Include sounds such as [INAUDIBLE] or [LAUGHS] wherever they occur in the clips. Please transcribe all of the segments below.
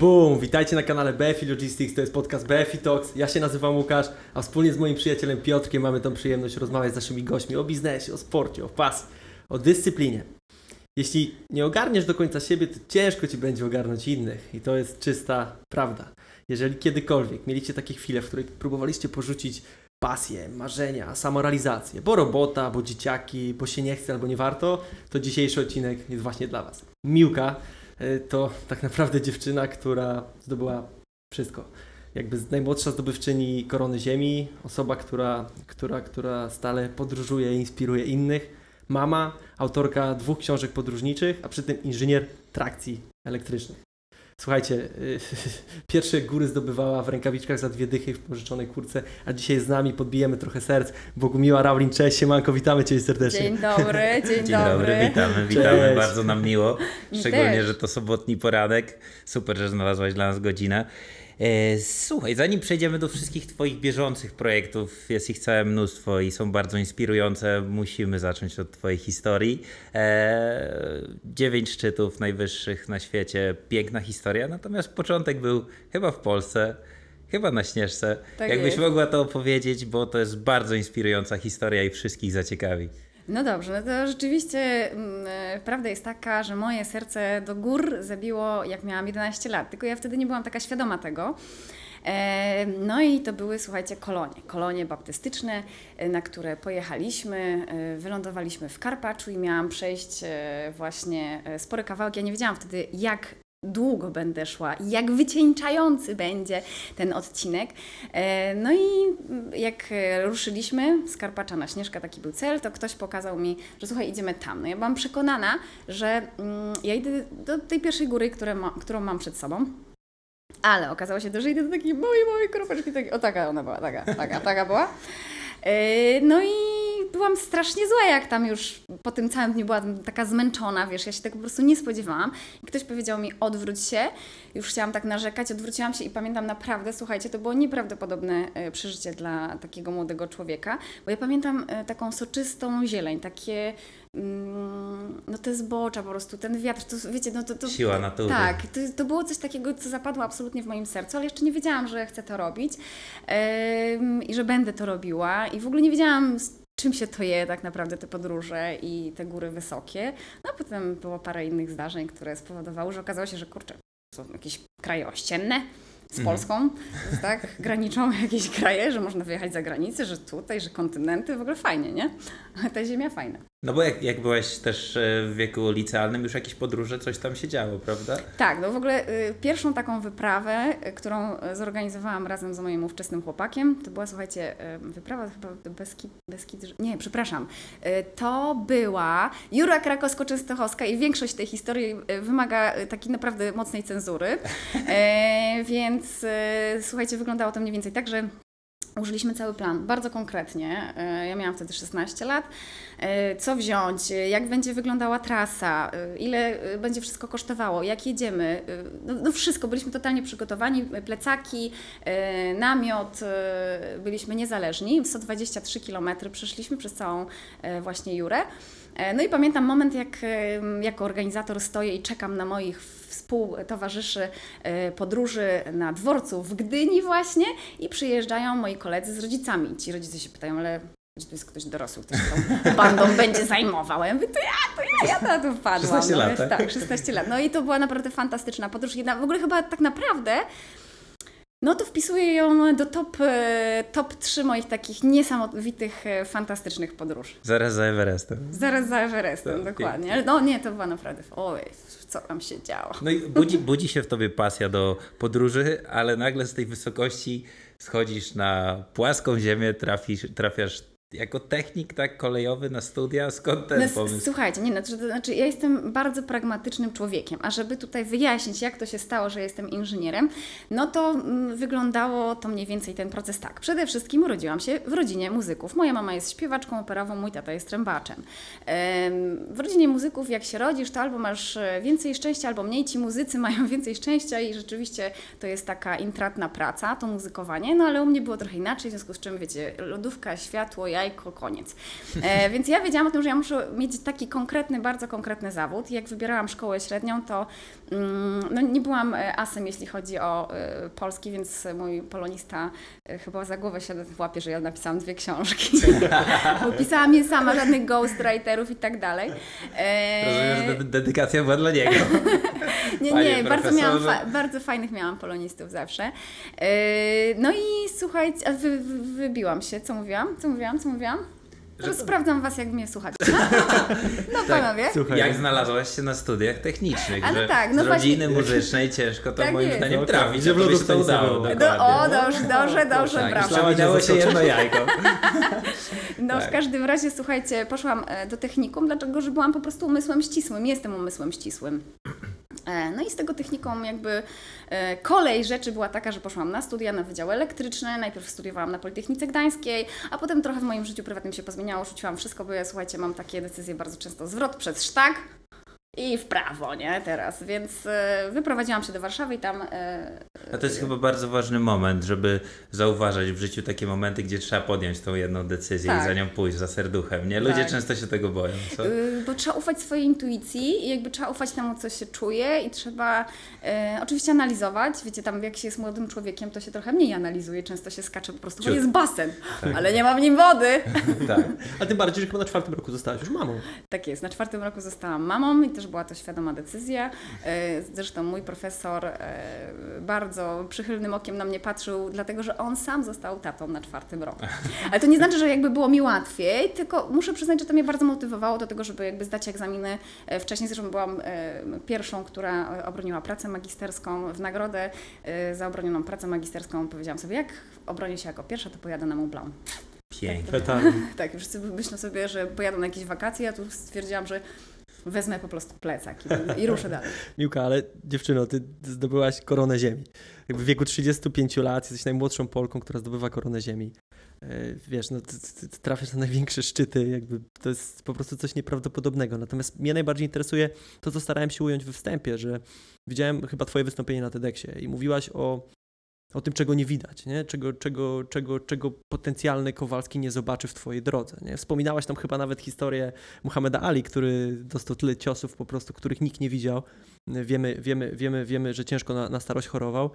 Boom! Witajcie na kanale BFI Logistics, to jest podcast BFI Talks. Ja się nazywam Łukasz, a wspólnie z moim przyjacielem Piotrkiem mamy tą przyjemność rozmawiać z naszymi gośćmi o biznesie, o sporcie, o pasji, o dyscyplinie. Jeśli nie ogarniesz do końca siebie, to ciężko Ci będzie ogarnąć innych i to jest czysta prawda. Jeżeli kiedykolwiek mieliście takie chwile, w których próbowaliście porzucić pasję, marzenia, samorealizację, bo robota, bo dzieciaki, bo się nie chce albo nie warto, to dzisiejszy odcinek jest właśnie dla Was. Miłka to tak naprawdę dziewczyna, która zdobyła wszystko. Jakby najmłodsza zdobywczyni korony ziemi, osoba, która, która, która stale podróżuje i inspiruje innych, mama, autorka dwóch książek podróżniczych, a przy tym inżynier trakcji elektrycznych. Słuchajcie, y, [LAUGHS] pierwsze góry zdobywała w rękawiczkach za dwie dychy w pożyczonej kurce, a dzisiaj z nami podbijemy trochę serc. Bogumiła Raulin, cześć, siemanko, witamy Cię serdecznie. Dzień dobry, [LAUGHS] dzień, Dzień dobry, witamy, witamy, Cześć. bardzo nam miło. Mi Szczególnie, że to sobotni poranek. Super, że znalazłaś dla nas godzinę. E, Słuchaj, zanim przejdziemy do wszystkich Twoich bieżących projektów, jest ich całe mnóstwo i są bardzo inspirujące, musimy zacząć od Twojej historii. E, Dziewięć szczytów najwyższych na świecie, piękna historia, natomiast początek był chyba w Polsce. Chyba na Śnieżce. Tak Jakbyś jest. mogła to opowiedzieć, bo to jest bardzo inspirująca historia i wszystkich zaciekawi. No dobrze, no to rzeczywiście mm, e, prawda jest taka, że moje serce do gór zabiło jak miałam 11 lat, tylko ja wtedy nie byłam taka świadoma tego. E, No i to były, słuchajcie, kolonie, kolonie baptystyczne, e, na które pojechaliśmy, wylądowaliśmy w Karpaczu i miałam przejść właśnie spory kawałek. Ja nie wiedziałam wtedy, jak długo będę szła i jak wycieńczający będzie ten odcinek. E, No i jak ruszyliśmy z Karpacza na Śnieżka, taki był cel, to ktoś pokazał mi, że słuchaj, idziemy tam. No ja byłam przekonana, że mm, ja idę do tej pierwszej góry, ma, którą mam przed sobą. Ale okazało się, że idę do takiej małej, małej kropeczki, takiej, o taka ona była, taka, taka, taka była. E, No i byłam strasznie zła, jak tam już po tym całym dniu byłam taka zmęczona, wiesz, ja się tego po prostu nie spodziewałam. I ktoś powiedział mi, odwróć się, już chciałam tak narzekać, odwróciłam się i pamiętam naprawdę, słuchajcie, to było nieprawdopodobne e, przeżycie dla takiego młodego człowieka, bo ja pamiętam e, taką soczystą zieleń, takie, mm, no te zbocza po prostu, ten wiatr, to wiecie, no to... to Siła natury. Tak, to, to było coś takiego, co zapadło absolutnie w moim sercu, ale jeszcze nie wiedziałam, że chcę to robić em, i że będę to robiła i w ogóle nie wiedziałam, czym się to je tak naprawdę te podróże i te góry wysokie. No a potem było parę innych zdarzeń, które spowodowały, że okazało się, że kurczę, są jakieś kraje ościenne z Polską, tak, [LAUGHS] graniczą [LAUGHS] jakieś kraje, że można wyjechać za granicę, że tutaj, że kontynenty, w ogóle fajnie, nie? Ta ziemia fajna. No bo jak, jak byłaś też e, w wieku licealnym, już jakieś podróże, coś tam się działo, prawda? Tak, no w ogóle y, pierwszą taką wyprawę, y, którą y, zorganizowałam razem z moim ówczesnym chłopakiem, to była, słuchajcie, y, wyprawa chyba do Beskid, Beskid, nie, przepraszam, y, to była Jura Krakowsko-Częstochowska i większość tej historii wymaga takiej naprawdę mocnej cenzury, e, więc słuchajcie, wyglądało to mniej więcej tak, że Użyliśmy cały plan, bardzo konkretnie. E, Ja miałam wtedy 16 lat. E, Co wziąć, jak będzie wyglądała trasa, e, ile będzie wszystko kosztowało, jak jedziemy. No, no wszystko, byliśmy totalnie przygotowani. Plecaki, namiot, byliśmy niezależni. 123 km przeszliśmy przez całą właśnie Jurę. No i pamiętam moment, jak jako organizator stoję i czekam na moich współtowarzyszy e, podróży na dworcu w Gdyni właśnie i przyjeżdżają moi koledzy z rodzicami. Ci rodzice się pytają, ale czy to jest ktoś dorosły, kto się tą [LAUGHS] bandą będzie zajmował. Ja mówię, to ja, to ja, ja na to wpadłam. 16 no, lat, tak? tak, 16 lat. No i to była naprawdę fantastyczna podróż. Jedna, w ogóle chyba tak naprawdę no to wpisuję ją do top, e, top 3 moich takich niesamowitych, e, fantastycznych podróży. Zaraz za Everestem. Zaraz za Everestem, Tak, dokładnie. Ale no nie, to była naprawdę, oj, co tam się działo. No i budzi, budzi się w tobie pasja do podróży, ale nagle z tej wysokości schodzisz na płaską ziemię, trafisz, trafiasz jako technik tak kolejowy na studia. Skąd ten No, pomysł? słuchajcie, nie, no, to, to znaczy ja jestem bardzo pragmatycznym człowiekiem, a żeby tutaj wyjaśnić, jak to się stało, że jestem inżynierem, no to mm, wyglądało to mniej więcej ten proces tak. Przede wszystkim urodziłam się w rodzinie muzyków. Moja mama jest śpiewaczką operową, mój tata jest trębaczem. Em, W rodzinie muzyków, jak się rodzisz, to albo masz e, więcej szczęścia, albo mniej. Ci muzycy mają [LAUGHS] więcej szczęścia i rzeczywiście to jest taka intratna praca, to muzykowanie, no ale u mnie było trochę inaczej, w związku z czym, wiecie, lodówka, światło, jajka, jajko, koniec. E, [LAUGHS] więc ja wiedziałam o tym, że ja muszę mieć taki konkretny, bardzo konkretny zawód. Jak wybierałam szkołę średnią, to mm, no, nie byłam e, asem, jeśli chodzi o e, polski, więc mój polonista e, chyba za głowę się łapie, że ja napisałam dwie książki. [LAUGHS] Bo pisałam je sama, żadnych ghostwriterów i tak dalej. E, Rozumiem, że de- dedykacja była dla niego. [LAUGHS] nie, nie, bardzo, miałam fa- bardzo fajnych miałam polonistów zawsze. Yy, no i słuchajcie, wy, wy, wybiłam się. Co mówiłam? Co mówiłam? Co mówiłam? Teraz sprawdzam Was, jak mnie słuchacie. [LAUGHS] No panowie. Słuchaj, Jak znalazłaś się na studiach technicznych, Ale że tak, no z właśnie- rodziny muzycznej ciężko to Tak moim jest. zdaniem No, trafić, gdzie w żeby się to udało. było. Do, o, dobrze, dobrze, dobrze, Tak, brawo. minęło się jedno [LAUGHS] jajko. No w tak. każdym razie, słuchajcie, poszłam e, do technikum, dlatego że byłam po prostu umysłem ścisłym. Jestem umysłem ścisłym. E, No i z tego technikum jakby e, kolej rzeczy była taka, że poszłam na studia na Wydział Elektryczny, najpierw studiowałam na Politechnice Gdańskiej, a potem trochę w moim życiu prywatnym się pozmieniało, rzuciłam wszystko, bo ja słuchajcie, mam takie decyzje bardzo często. Zwrot przez sztak i w prawo, nie, teraz, więc e, wyprowadziłam się do Warszawy i tam e, A to jest chyba bardzo ważny moment, żeby zauważać w życiu takie momenty, gdzie trzeba podjąć tą jedną decyzję Tak. i za nią pójść, za serduchem. Nie? Ludzie Tak. często się tego boją. Co? Y, Bo trzeba ufać swojej intuicji i jakby trzeba ufać temu, co się czuje i trzeba e, oczywiście analizować. Wiecie, tam jak się jest młodym człowiekiem, to się trochę mniej analizuje, często się skacze po prostu, bo Ciut. jest basen, Tak. ale nie ma w nim wody. [LAUGHS] Tak. A tym bardziej, że chyba na czwartym roku zostałaś już mamą. Tak jest, na czwartym roku zostałam mamą i też była to świadoma decyzja. E, Zresztą mój profesor e, bardzo przychylnym okiem na mnie patrzył, dlatego że on sam został tatą na czwartym roku. Ale to nie znaczy, że jakby było mi łatwiej, tylko muszę przyznać, że to mnie bardzo motywowało do tego, żeby jakby zdać egzaminy. E, Wcześniej zresztą byłam pierwszą, która obroniła pracę magisterską. W nagrodę za obronioną pracę magisterską powiedziałam sobie, jak obronię się jako pierwsza, to pojadę na Mont Blanc. Pięknie. Petardy. Tak, wszyscy myślą sobie, że pojadą na jakieś wakacje, ja tu stwierdziłam, że wezmę po prostu plecak i, i ruszę dalej. [LAUGHS] Miłka, ale dziewczyno, ty zdobyłaś koronę ziemi. Jakby w wieku 35 lat jesteś najmłodszą Polką, która zdobywa koronę ziemi. E, Wiesz, no ty, ty, ty trafiasz na największe szczyty, jakby to jest po prostu coś nieprawdopodobnego. Natomiast mnie najbardziej interesuje to, co starałem się ująć we wstępie, że widziałem chyba twoje wystąpienie na TEDxie i mówiłaś o, o tym, czego nie widać, nie? Czego, czego, czego, czego potencjalny Kowalski nie zobaczy w twojej drodze. Nie? Wspominałaś tam chyba nawet historię Muhammeda Ali, który dostał tyle ciosów po prostu, których nikt nie widział. Wiemy, wiemy, wiemy, wiemy że ciężko na, na starość chorował.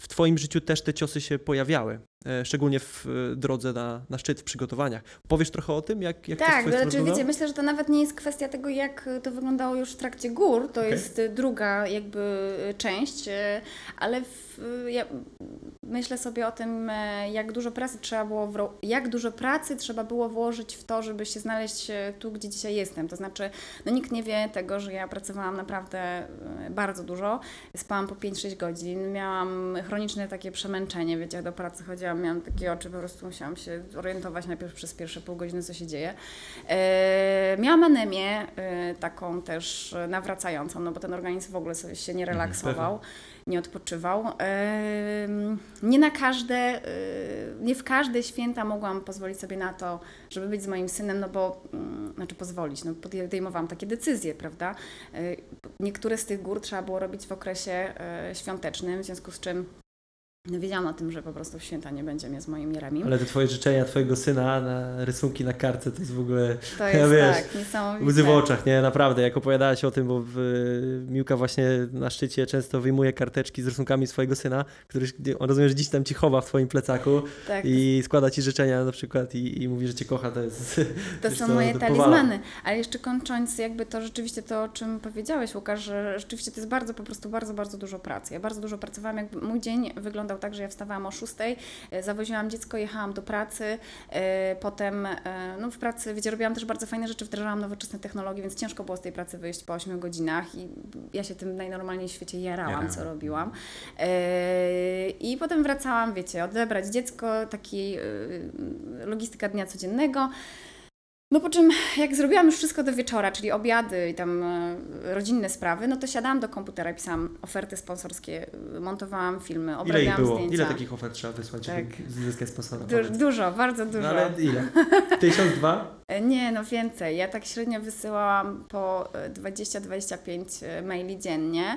W Twoim życiu też te ciosy się pojawiały, szczególnie w e, drodze na, na szczyt, w przygotowaniach. Powiesz trochę o tym, jak, jak Tak, to strony znaczy, wiecie, myślę, że to nawet nie jest kwestia tego, jak to wyglądało już w trakcie gór, to Okej. jest druga jakby y, część, ale w, ja myślę sobie o tym, e, jak dużo pracy trzeba było, wro- jak dużo pracy trzeba było włożyć w to, żeby się znaleźć e, tu, gdzie dzisiaj jestem. To znaczy, no nikt nie wie tego, że ja pracowałam naprawdę e, bardzo dużo, spałam po 5-6 godzin, miałam chroniczne takie przemęczenie, wiecie, jak do pracy chodziłam, miałam takie oczy, po prostu musiałam się orientować najpierw przez pierwsze pół godziny, co się dzieje. E, miałam anemię, e, taką też e, nawracającą, no bo ten organizm w ogóle sobie się nie relaksował, nie odpoczywał. Em, Nie na każde, e, nie w każde święta mogłam pozwolić sobie na to, żeby być z moim synem, no bo, mm, znaczy pozwolić, no podejmowałam takie decyzje, prawda? E, Niektóre z tych gór trzeba było robić w okresie e, świątecznym, w związku z czym wiedziałam o tym, że po prostu w święta nie będzie mnie z moim Jeremim. Ale te twoje życzenia twojego syna na rysunki na kartce to jest w ogóle To [LAUGHS] Ja jest wiesz, tak, niesamowite. łzy w oczach, nie? Naprawdę, jak opowiadałaś o tym, bo w, Miłka właśnie na szczycie często wyjmuje karteczki z rysunkami swojego syna, który, on rozumie, że dziś tam ci chowa w twoim plecaku Tak, i składa ci życzenia na przykład i, i mówi, że cię kocha, to jest... [LAUGHS] To są co, moje to talizmany. Ale jeszcze kończąc, jakby to rzeczywiście to, o czym powiedziałeś, Łukasz, że rzeczywiście to jest bardzo, po prostu bardzo, bardzo dużo pracy. Ja bardzo dużo pracowałam. Jakby mój dzień wyglądał tak, że ja wstawałam o 6, e, zawoziłam dziecko, jechałam do pracy, e, potem e, no w pracy, wiecie, robiłam też bardzo fajne rzeczy, wdrażałam nowoczesne technologie, więc ciężko było z tej pracy wyjść po 8 godzinach i ja się tym najnormalniej w świecie jarałam, co robiłam. I potem wracałam, wiecie, odebrać dziecko, taki logistyka dnia codziennego. No po czym, jak zrobiłam już wszystko do wieczora, czyli obiady i tam e, rodzinne sprawy, no to siadałam do komputera, pisałam oferty sponsorskie, e, montowałam filmy, Ile ich obrabiałam było? zdjęcia. Ile takich ofert trzeba wysłać, Tak. zyskać sponsora? Du- dużo, bardzo dużo. No ale ile? [LAUGHS] Tysiąc, dwa? E, Nie, no więcej. Ja tak średnio wysyłałam po e, 20-25 maili dziennie.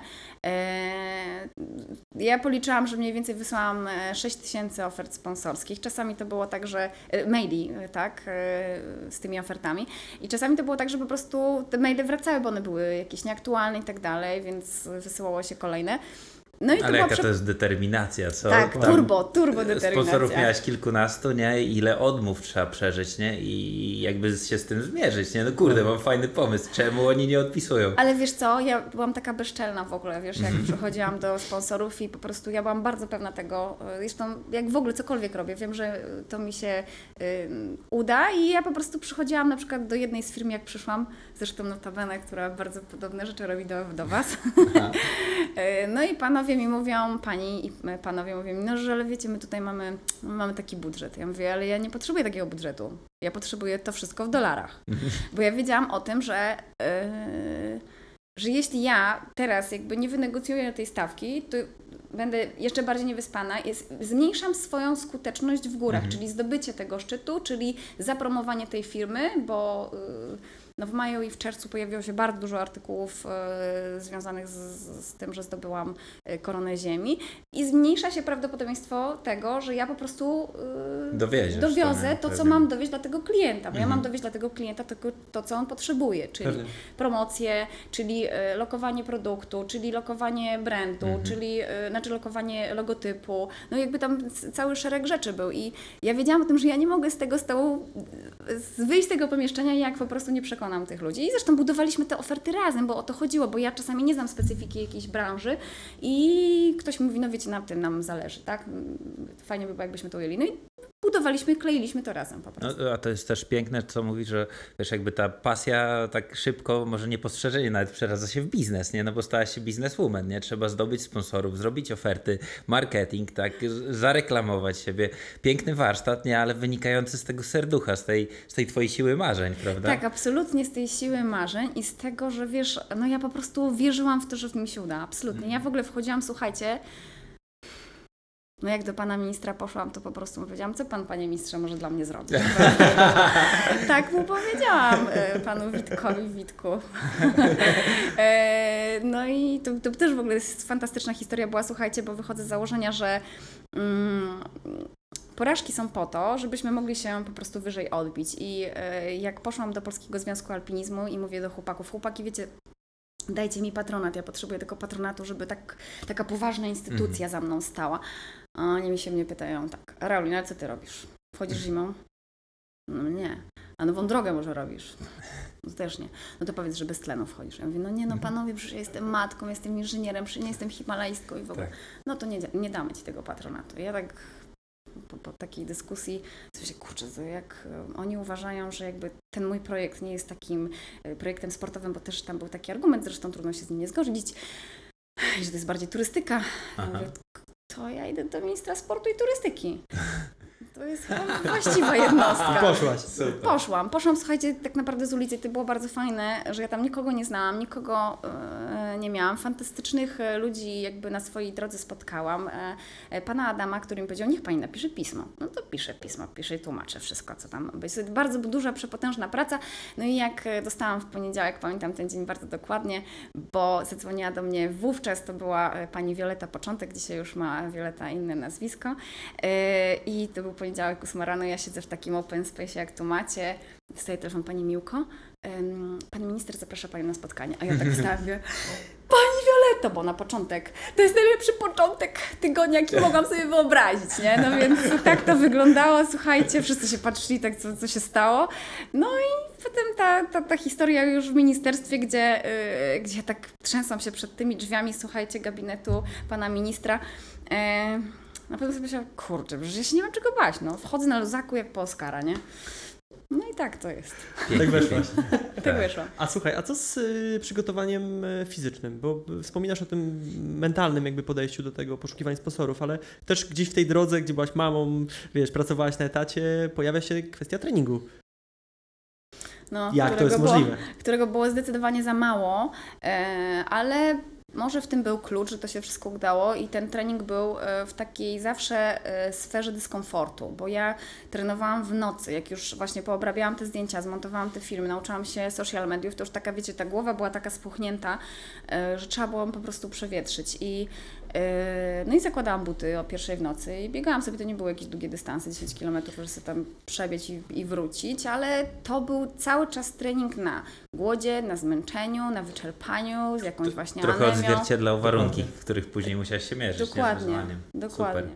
Ja policzyłam, że mniej więcej wysłałam 6 tysięcy ofert sponsorskich. Czasami to było tak, że maili, tak, z tymi ofertami. I czasami to było tak, że po prostu te maile wracały, bo one były jakieś nieaktualne i tak dalej, więc wysyłało się kolejne. No i Ale jaka prze... to jest determinacja, co? Tak, Tam turbo, turbo determinacja. Sponsorów miałaś kilkunastu, nie? Ile odmów trzeba przeżyć, nie? I jakby się z tym zmierzyć, nie? No kurde, mam fajny pomysł, czemu oni nie odpisują? Ale wiesz co, ja byłam taka bezczelna w ogóle, wiesz, jak przychodziłam do sponsorów i po prostu ja byłam bardzo pewna tego, zresztą jak w ogóle cokolwiek robię, wiem, że to mi się y, uda i ja po prostu przychodziłam na przykład do jednej z firm, jak przyszłam, zresztą notabene, która bardzo podobne rzeczy robi do, do Was. Y, [LAUGHS] no i panowie mi mówią, pani i panowie mówią mi, no że wiecie, my tutaj mamy, mamy taki budżet. Ja mówię, ale ja nie potrzebuję takiego budżetu. Ja potrzebuję to wszystko w dolarach. Bo ja wiedziałam o tym, że, yy, że jeśli ja teraz jakby nie wynegocjuję tej stawki, to będę jeszcze bardziej niewyspana, jest, zmniejszam swoją skuteczność w górach, mhm. czyli zdobycie tego szczytu, czyli zapromowanie tej firmy, bo... Yy, no w maju i w czerwcu pojawiło się bardzo dużo artykułów y, związanych z, z, tym, że zdobyłam e, koronę ziemi i zmniejsza się prawdopodobieństwo tego, że ja po prostu y, dowiozę to, to, co mam dowieść dla tego klienta, bo mhm. ja mam mhm. dowieść dla tego klienta to, to co on potrzebuje, czyli Pewnie. promocję, czyli lokowanie produktu, czyli lokowanie brandu, mhm. czyli znaczy lokowanie logotypu, no jakby tam cały szereg rzeczy był i ja wiedziałam o tym, że ja nie mogę z tego stołu wyjść z tego pomieszczenia, jak po prostu nie przekonam tych ludzi. I zresztą budowaliśmy te oferty razem, bo o to chodziło, bo ja czasami nie znam specyfiki jakiejś branży i ktoś mówi, no wiecie, na tym nam zależy, tak? Fajnie by było, jakbyśmy to ujęli. No i budowaliśmy, kleiliśmy to razem po prostu. No, a to jest też piękne, co mówisz, że wiesz, jakby ta pasja tak szybko, może niepostrzeżenie nawet przeradza się w biznes, nie? No bo stałaś się bizneswoman, nie? Trzeba zdobyć sponsorów, zrobić oferty, marketing, tak? Zareklamować siebie. Piękny warsztat, nie? Ale wynikający z tego serducha, z tej, z tej twojej siły marzeń, prawda? Tak, absolutnie z tej siły marzeń i z tego, że wiesz, no ja po prostu wierzyłam w to, że mi się uda, absolutnie. Ja w ogóle wchodziłam, słuchajcie, no jak do pana ministra poszłam, to po prostu mu powiedziałam, co pan, panie ministrze, może dla mnie zrobić. [LAUGHS] tak mu powiedziałam e, panu Witkowi Witku. E, no i to, to też w ogóle jest fantastyczna historia była, słuchajcie, bo wychodzę z założenia, że mm, porażki są po to, żebyśmy mogli się po prostu wyżej odbić. I e, jak poszłam do Polskiego Związku Alpinizmu i mówię do chłopaków, chłopaki, wiecie, dajcie mi patronat, ja potrzebuję tego patronatu, żeby tak, taka poważna instytucja mhm. za mną stała. A oni mi się mnie pytają tak, Raulina, co ty robisz? Wchodzisz zimą? No nie. A nową drogę może robisz? No też nie. No to powiedz, że bez tlenu wchodzisz. Ja mówię, no nie, no mhm. panowie, przecież ja jestem matką, jestem inżynierem, przecież nie jestem himalajstką i w ogóle. Tak. No to nie, nie damy ci tego patronatu. Ja tak po, po takiej dyskusji, co się kurczę, to jak e, oni uważają, że jakby ten mój projekt nie jest takim e, projektem sportowym, bo też tam był taki argument, zresztą trudno się z nim nie zgodzić, że to jest bardziej turystyka. To ja idę do ministra sportu i turystyki. To jest właściwa jednostka. Poszłaś. Super. Poszłam. Poszłam, słuchajcie, tak naprawdę z ulicy. To było bardzo fajne, że ja tam nikogo nie znałam, nikogo e, nie miałam. Fantastycznych e, ludzi jakby na swojej drodze spotkałam. E, pana Adama, który mi powiedział, niech pani napisze pismo. No to piszę pismo, piszę i tłumaczę wszystko, co tam być. To bardzo duża, przepotężna praca. No i jak dostałam w poniedziałek, pamiętam ten dzień bardzo dokładnie, bo zadzwoniła do mnie wówczas, to była pani Wioleta Początek, dzisiaj już ma Wioleta inne nazwisko. I to był poniedziałek, 8 rano, ja siedzę w takim open space, jak tu macie. Dostaję telefon Pani Miłko. Pani minister zaprasza Panią na spotkanie. A ja tak wstawię. [LAUGHS] Pani Violetto, bo na początek, to jest najlepszy początek tygodnia, jaki mogłam sobie wyobrazić, nie? No więc [LAUGHS] tak to wyglądało, słuchajcie, wszyscy się patrzyli, tak co, co się stało. No i potem ta, ta, ta historia już w ministerstwie, gdzie, yy, gdzie tak trzęsą się przed tymi drzwiami, słuchajcie, gabinetu pana ministra. Yy, na pewno sobie myślałam, kurczę, przecież ja się nie mam czego bać, no. Wchodzę na luzaku jak po Oscara, nie? No i tak to jest. Tak weszłaś. [LAUGHS] tak, tak wyszło. A słuchaj, a co z y, przygotowaniem y, fizycznym? Bo wspominasz o tym mentalnym jakby podejściu do tego poszukiwania sponsorów, ale też gdzieś w tej drodze, gdzie byłaś mamą, wiesz, pracowałaś na etacie, pojawia się kwestia treningu. No, Jak to jest było, możliwe? Którego było zdecydowanie za mało, e, ale może w tym był klucz, że to się wszystko udało i ten trening był e, w takiej zawsze e, sferze dyskomfortu, bo ja trenowałam w nocy, jak już właśnie poobrabiałam te zdjęcia, zmontowałam te filmy, nauczyłam się social mediów, to już taka, wiecie, ta głowa była taka spuchnięta, e, że trzeba było po prostu przewietrzyć. I No i zakładałam buty o pierwszej w nocy i biegałam sobie, to nie były jakieś długie dystanse, 10 km, żeby sobie tam przebiec i, i wrócić, ale to był cały czas trening na głodzie, na zmęczeniu, na wyczerpaniu, z jakąś właśnie Trochę anemią. odzwierciedlał warunki, w których później musiałeś się mierzyć. nie, z Dokładnie, wyzwaniem. dokładnie. Super.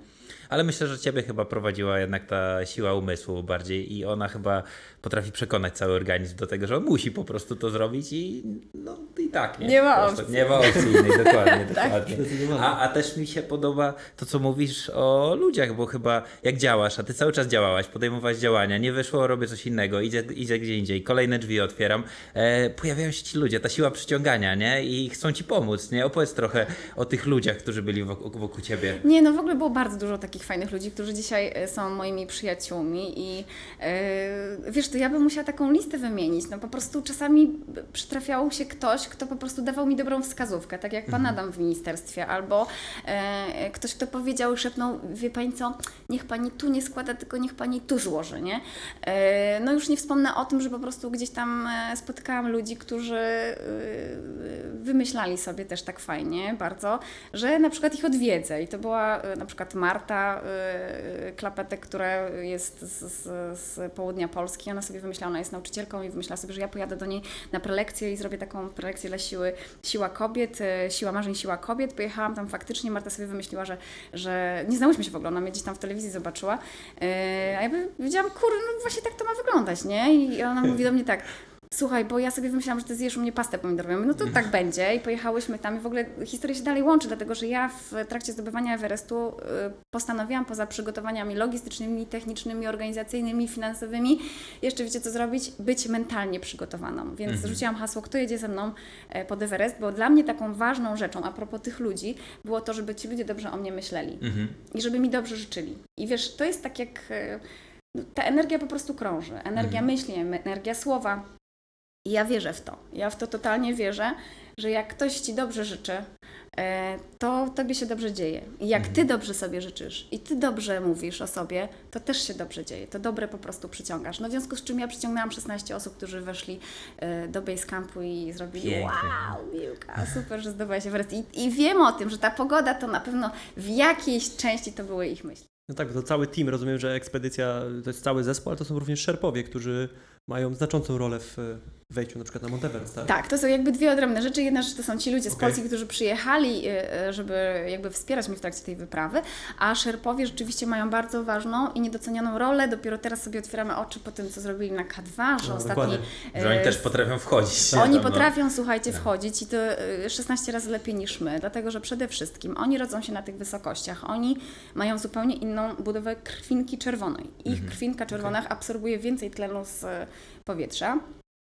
Ale myślę, że ciebie chyba prowadziła jednak ta siła umysłu bardziej i ona chyba potrafi przekonać cały organizm do tego, że on musi po prostu to zrobić i no i tak. Nie, Nie ma opcji. Nie ma opcji innej, [LAUGHS] dokładnie. Tak. dokładnie. A, a też mi się podoba to, co mówisz o ludziach, bo chyba jak działasz, a ty cały czas działałaś, podejmowałaś działania, nie wyszło, robię coś innego, idzie, idzie gdzie indziej, kolejne drzwi otwieram, e, pojawiają się ci ludzie, ta siła przyciągania, nie? I chcą ci pomóc, nie? Opowiedz trochę o tych ludziach, którzy byli wokół, wokół ciebie. Nie, no w ogóle było bardzo dużo takich fajnych ludzi, którzy dzisiaj e, są moimi przyjaciółmi i e, wiesz, to ja bym musiała taką listę wymienić. No po prostu czasami przytrafiał się ktoś, kto po prostu dawał mi dobrą wskazówkę, tak jak pan Adam w ministerstwie, albo e, ktoś, kto powiedział, szepnął, wie pani co, niech pani tu nie składa, tylko niech pani tu złoży, nie? E, no już nie wspomnę o tym, że po prostu gdzieś tam e, spotykałam ludzi, którzy e, wymyślali sobie też tak fajnie bardzo, że na przykład ich odwiedzę i to była e, na przykład Marta e, Klapetek, która jest z, z, z południa Polski, ona sobie wymyślała, ona jest nauczycielką i wymyślała sobie, że ja pojadę do niej na prelekcję i zrobię taką prelekcję dla siły, siła kobiet, e, siła marzeń, siła kobiet. Pojechałam tam faktycznie, Marta sobie wymyśliła, że, że nie znałyśmy się w ogóle, ona mnie gdzieś tam w telewizji zobaczyła, e, a ja by- powiedziałam, kurde, no właśnie tak to ma wyglądać, nie? I ona mówi do mnie tak, Słuchaj, bo ja sobie wymyślałam, że ty zjesz u mnie pastę pomidorową. No to tak będzie i pojechałyśmy tam i w ogóle historia się dalej łączy, dlatego że ja w trakcie zdobywania Everestu y, postanowiłam poza przygotowaniami logistycznymi, technicznymi, organizacyjnymi, finansowymi, jeszcze wiecie co zrobić? Być mentalnie przygotowaną. Więc rzuciłam hasło, kto jedzie ze mną e, pod Everest, bo dla mnie taką ważną rzeczą a propos tych ludzi było to, żeby ci ludzie dobrze o mnie myśleli Mhm. i żeby mi dobrze życzyli. I wiesz, to jest tak jak e, no, ta energia po prostu krąży. Energia myśli, em- energia słowa. I ja wierzę w to. Ja w to totalnie wierzę, że jak ktoś ci dobrze życzy, e, to tobie się dobrze dzieje. I jak ty dobrze sobie życzysz i ty dobrze mówisz o sobie, to też się dobrze dzieje. To dobre po prostu przyciągasz. No w związku z czym ja przyciągnęłam 16 osób, którzy weszli e, do Basecampu i zrobili Pięknie. wow, Miłka, super, że zdobyłaś Everest. I, I wiem o tym, że ta pogoda to na pewno w jakiejś części to były ich myśli. No tak, to cały team, rozumiem, że ekspedycja to jest cały zespół, ale to są również szerpowie, którzy mają znaczącą rolę w e, wejściu na przykład na Monteverest, tak? Tak, to są jakby dwie odrębne rzeczy. Jedna rzecz to są ci ludzie z Okej. Polski, którzy przyjechali, y, y, żeby jakby wspierać mnie w trakcie tej wyprawy, a Szerpowie rzeczywiście mają bardzo ważną i niedocenioną rolę. Dopiero teraz sobie otwieramy oczy po tym, co zrobili na K2, że No, ostatni... Że oni e, też potrafią wchodzić. Oni tam, no. potrafią, słuchajcie, wchodzić i to y, 16 razy lepiej niż my, dlatego że przede wszystkim oni rodzą się na tych wysokościach. Oni mają zupełnie inną budowę krwinki czerwonej. Ich krwinka czerwona absorbuje więcej tlenu z powietrza.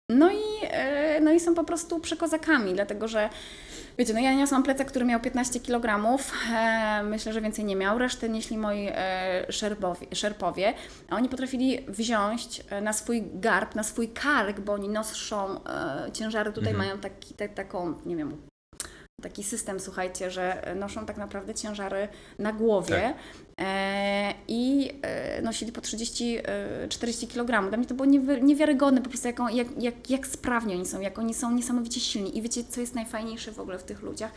No i, e, no i są po prostu przekozakami, dlatego że wiecie, no ja niosłam plecak, który miał 15 kg, e, myślę, że więcej nie miał, resztę nieśli moi e, szerbowie, szerpowie, a oni potrafili wziąć na swój garb, na swój kark, bo oni noszą e, ciężary, tutaj mają taki, te, taką, nie wiem, taki system, słuchajcie, że noszą tak naprawdę ciężary na głowie e, i e, nosili po 30-40 kg. Dla mnie to było niewy, niewiarygodne po prostu, jak, jak, jak sprawni oni są, jak oni są niesamowicie silni. I wiecie, co jest najfajniejsze w ogóle w tych ludziach?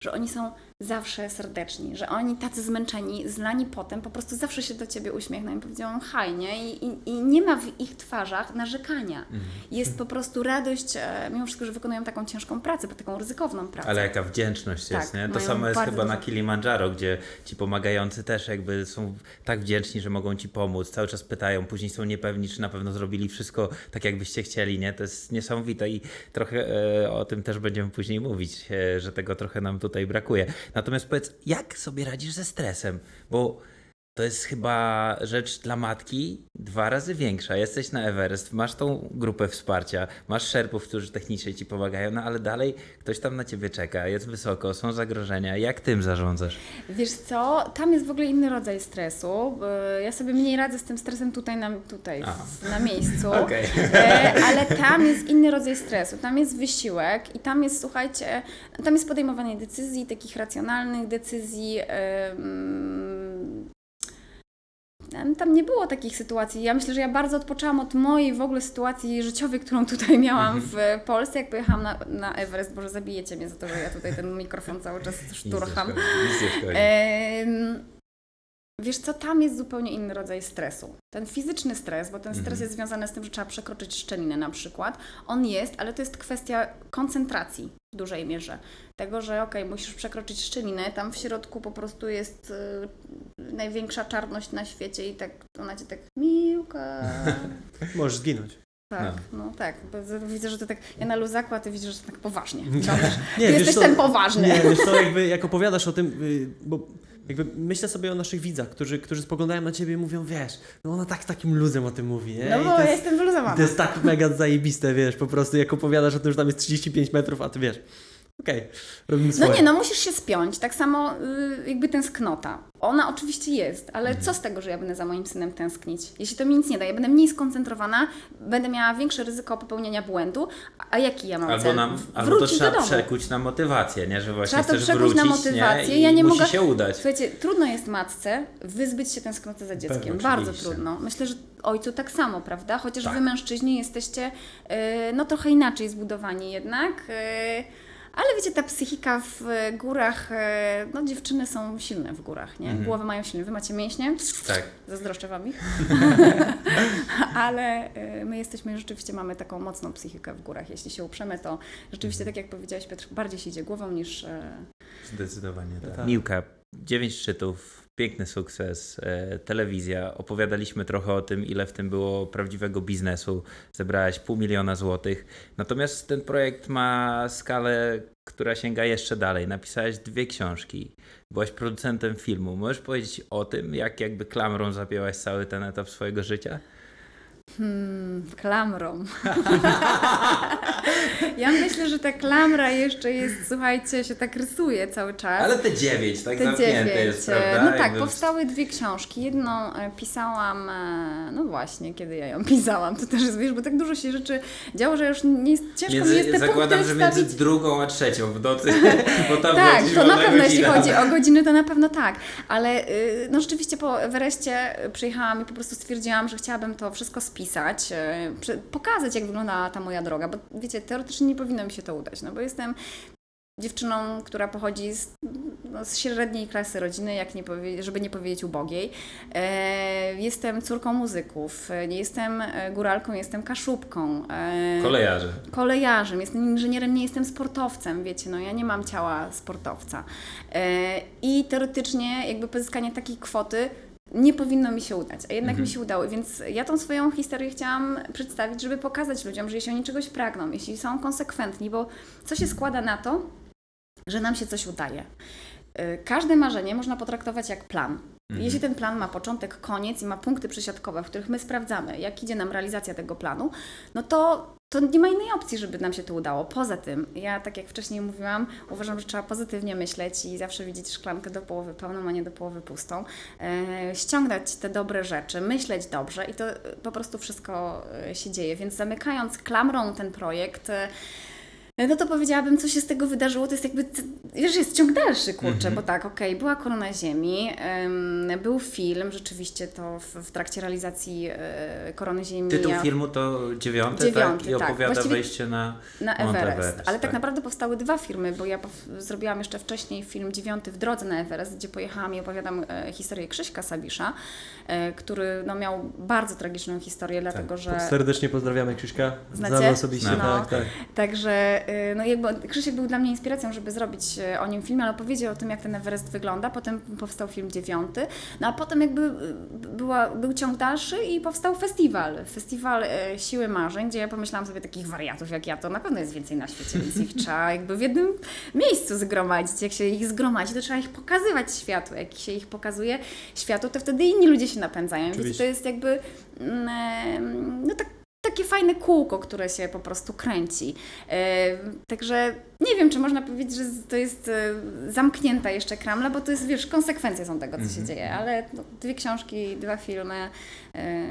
Że oni są zawsze serdeczni, że oni tacy zmęczeni, zlani potem, po prostu zawsze się do Ciebie uśmiechną i powiedzą haj, nie? I, i, I nie ma w ich twarzach narzekania. Jest po prostu radość, e, mimo wszystko, że wykonują taką ciężką pracę, bo taką ryzykowną pracę. Ale jaka wdzięczność Tak, jest, nie? To samo jest chyba na dużo. Kilimandżaro, gdzie ci pomagający też jakby są tak wdzięczni, że mogą ci pomóc. Cały czas pytają, później są niepewni, czy na pewno zrobili wszystko tak, jakbyście chcieli, nie? To jest niesamowite i trochę e, o tym też będziemy później mówić, e, że tego trochę nam tutaj brakuje. Natomiast powiedz, jak sobie radzisz ze stresem? Bo to jest chyba rzecz dla matki dwa razy większa. Jesteś na Everest, masz tą grupę wsparcia, masz szerpów, którzy technicznie ci pomagają, no ale dalej ktoś tam na ciebie czeka, jest wysoko, są zagrożenia. Jak tym zarządzasz? Wiesz co, tam jest w ogóle inny rodzaj stresu. Ja sobie mniej radzę z tym stresem tutaj na, tutaj A. na miejscu, [LAUGHS] Okej. E, ale tam jest inny rodzaj stresu. Tam jest wysiłek i tam jest, słuchajcie, tam jest podejmowanie decyzji, takich racjonalnych decyzji. Tam, nie było takich sytuacji. Ja myślę, że ja bardzo odpoczęłam od mojej w ogóle sytuacji życiowej, którą [LAUGHS] tutaj miałam w Polsce, jak pojechałam na, na Everest. Boże, zabijecie mnie za to, że ja tutaj ten mikrofon cały czas [LAUGHS] szturcham. Nic nie szkodzi, nic nie szkodzi. Wiesz co, tam jest zupełnie inny rodzaj stresu. Ten fizyczny stres, bo ten stres Mhm. jest związany z tym, że trzeba przekroczyć szczelinę na przykład, on jest, ale to jest kwestia koncentracji w dużej mierze. Tego, że okej, musisz przekroczyć szczelinę, tam w środku po prostu jest y, największa czarność na świecie i tak ona cię tak miłka. [LAUGHS] Możesz zginąć. Tak, no, tak. Bo z- widzę, że to tak, ja na luzaku, a ty widzisz, że to tak poważnie. [LAUGHS] Nie, Ty jesteś co, ten poważny. Nie, wiesz co, jakby jak opowiadasz o tym, y, bo jakby myślę sobie o naszych widzach, którzy, którzy spoglądają na ciebie i mówią, wiesz, no ona tak takim luzem o tym mówi, nie? No bo ja jest, jestem wyluzowana. to jest tak mega zajebiste, wiesz, po prostu jak opowiadasz o tym, że tam jest 35 metrów, a ty wiesz, okej, robimy swoje. No nie, no musisz się spiąć. Tak samo y, jakby tęsknota. Ona oczywiście jest, ale Mhm. co z tego, że ja będę za moim synem tęsknić? Jeśli to mi nic nie da, ja będę mniej skoncentrowana, będę miała większe ryzyko popełnienia błędu, a jaki ja mam Albo, cel? nam, albo to Wrócić trzeba do domu. przekuć na motywację, nie? Że właśnie Trzeba to chcesz przekuć wrócić, na motywację. Nie? I Ja nie musi mogę- się udać. Słuchajcie, trudno jest matce wyzbyć się tęsknoty za dzieckiem. Pewnie, Bardzo oczywiście. trudno. Myślę, że ojcu tak samo, prawda? Chociaż Tak. wy mężczyźni jesteście y, no trochę inaczej zbudowani jednak. y, ale wiecie, ta psychika w e, górach, e, no dziewczyny są silne w górach, nie? Mhm. Głowy mają silne. Wy macie mięśnie? Tak. Zazdroszczę Wam ich. [LAUGHS] Ale y, my jesteśmy, rzeczywiście mamy taką mocną psychikę w górach. Jeśli się uprzemy, to rzeczywiście, Mhm. tak jak powiedziałeś Piotr, bardziej się idzie głową niż... e, Zdecydowanie tak. Tak. Miłka, dziewięć szczytów, piękny sukces, e, telewizja. Opowiadaliśmy trochę o tym, ile w tym było prawdziwego biznesu. Zebrałaś pół miliona złotych. Natomiast ten projekt ma skalę, która sięga jeszcze dalej. Napisałaś dwie książki. Byłaś producentem filmu. Możesz powiedzieć o tym, jak jakby klamrą zapięłaś cały ten etap swojego życia? Hmm, klamrą. [LAUGHS] ja myślę, że ta klamra jeszcze jest, słuchajcie, się tak rysuje cały czas. Ale te dziewięć, tak Te zamknięte dziewięć. jest, prawda? No tak, Jakby- powstały dwie książki. Jedną e, pisałam, e, no właśnie, kiedy ja ją [LAUGHS] pisałam, to też jest, wiesz, bo tak dużo się rzeczy działo, że już nie jest, ciężko mi jest Między, te zakładam, że między wstawić. drugą a trzecią w nocy, [LAUGHS] bo tam Tak, to na pewno, jeśli chodzi o godziny, to na pewno tak. Ale y, no rzeczywiście po Everestie przyjechałam i po prostu stwierdziłam, że chciałabym to wszystko spisać, y, przy- pokazać, jak wygląda ta moja droga, bo wiecie, teoretycznie nie powinno mi się to udać, no bo jestem dziewczyną, która pochodzi z, no, z średniej klasy rodziny, jak nie powie, żeby nie powiedzieć ubogiej. E, jestem córką muzyków, e, nie jestem e, góralką, jestem kaszubką. E, Kolejarze. kolejarzem, jestem inżynierem, nie jestem sportowcem, wiecie, no ja nie mam ciała sportowca. E, I teoretycznie jakby pozyskanie takiej kwoty nie powinno mi się udać, a jednak Mhm. mi się udało, więc ja tą swoją historię chciałam przedstawić, żeby pokazać ludziom, że jeśli oni czegoś pragną, jeśli są konsekwentni, bo co się składa na to, że nam się coś udaje. E, Każde marzenie można potraktować jak plan. Mhm. Jeśli ten plan ma początek, koniec i ma punkty przesiadkowe, w których my sprawdzamy, jak idzie nam realizacja tego planu, no to, to nie ma innej opcji, żeby nam się to udało. Poza tym, ja tak jak wcześniej mówiłam, uważam, że trzeba pozytywnie myśleć i zawsze widzieć szklankę do połowy pełną, a nie do połowy pustą. E, ściągać te dobre rzeczy, myśleć dobrze i to po prostu wszystko e, się dzieje. Więc zamykając klamrą ten projekt, e, no to powiedziałabym, co się z tego wydarzyło, to jest jakby, wiesz, jest ciąg dalszy, kurczę, Mhm. bo tak, okej, była Korona Ziemi, em, był film, rzeczywiście to w, w trakcie realizacji e, Korony Ziemi. Tytuł ja- filmu to dziewiąty, Dziewiąty, tak? I tak. opowiada Właściwie- wejście na... na Everest. Everest, Ale tak. tak. naprawdę powstały dwa filmy, bo ja zrobiłam jeszcze wcześniej film dziewiąty w drodze na Everest, gdzie pojechałam i opowiadam e, historię Krzyśka Sabisza, e, który no, miał bardzo tragiczną historię, dlatego że... Serdecznie pozdrawiamy Krzyśka. Znacie? Znamy osobiście, Znamy. tak, tak. Także no jakby Krzysiek był dla mnie inspiracją, żeby zrobić y, o nim film, ale opowiedział o tym, jak ten Everest wygląda. Potem powstał film dziewiąty, no a potem jakby y, była, był ciąg dalszy i powstał festiwal. Festiwal y, Siły Marzeń, gdzie ja pomyślałam sobie takich wariatów jak ja, to na pewno jest więcej na świecie, więc ich trzeba jakby w jednym miejscu zgromadzić. Jak się ich zgromadzi, to trzeba ich pokazywać światu. Jak się ich pokazuje światu, to wtedy inni ludzie się napędzają. Więc Oczywiście. to jest jakby mm, no tak takie fajne kółko, które się po prostu kręci. E, Także nie wiem, czy można powiedzieć, że to jest e, zamknięta jeszcze kramla, bo to jest, wiesz, konsekwencje są tego, co się dzieje, ale no, dwie książki, dwa filmy. e,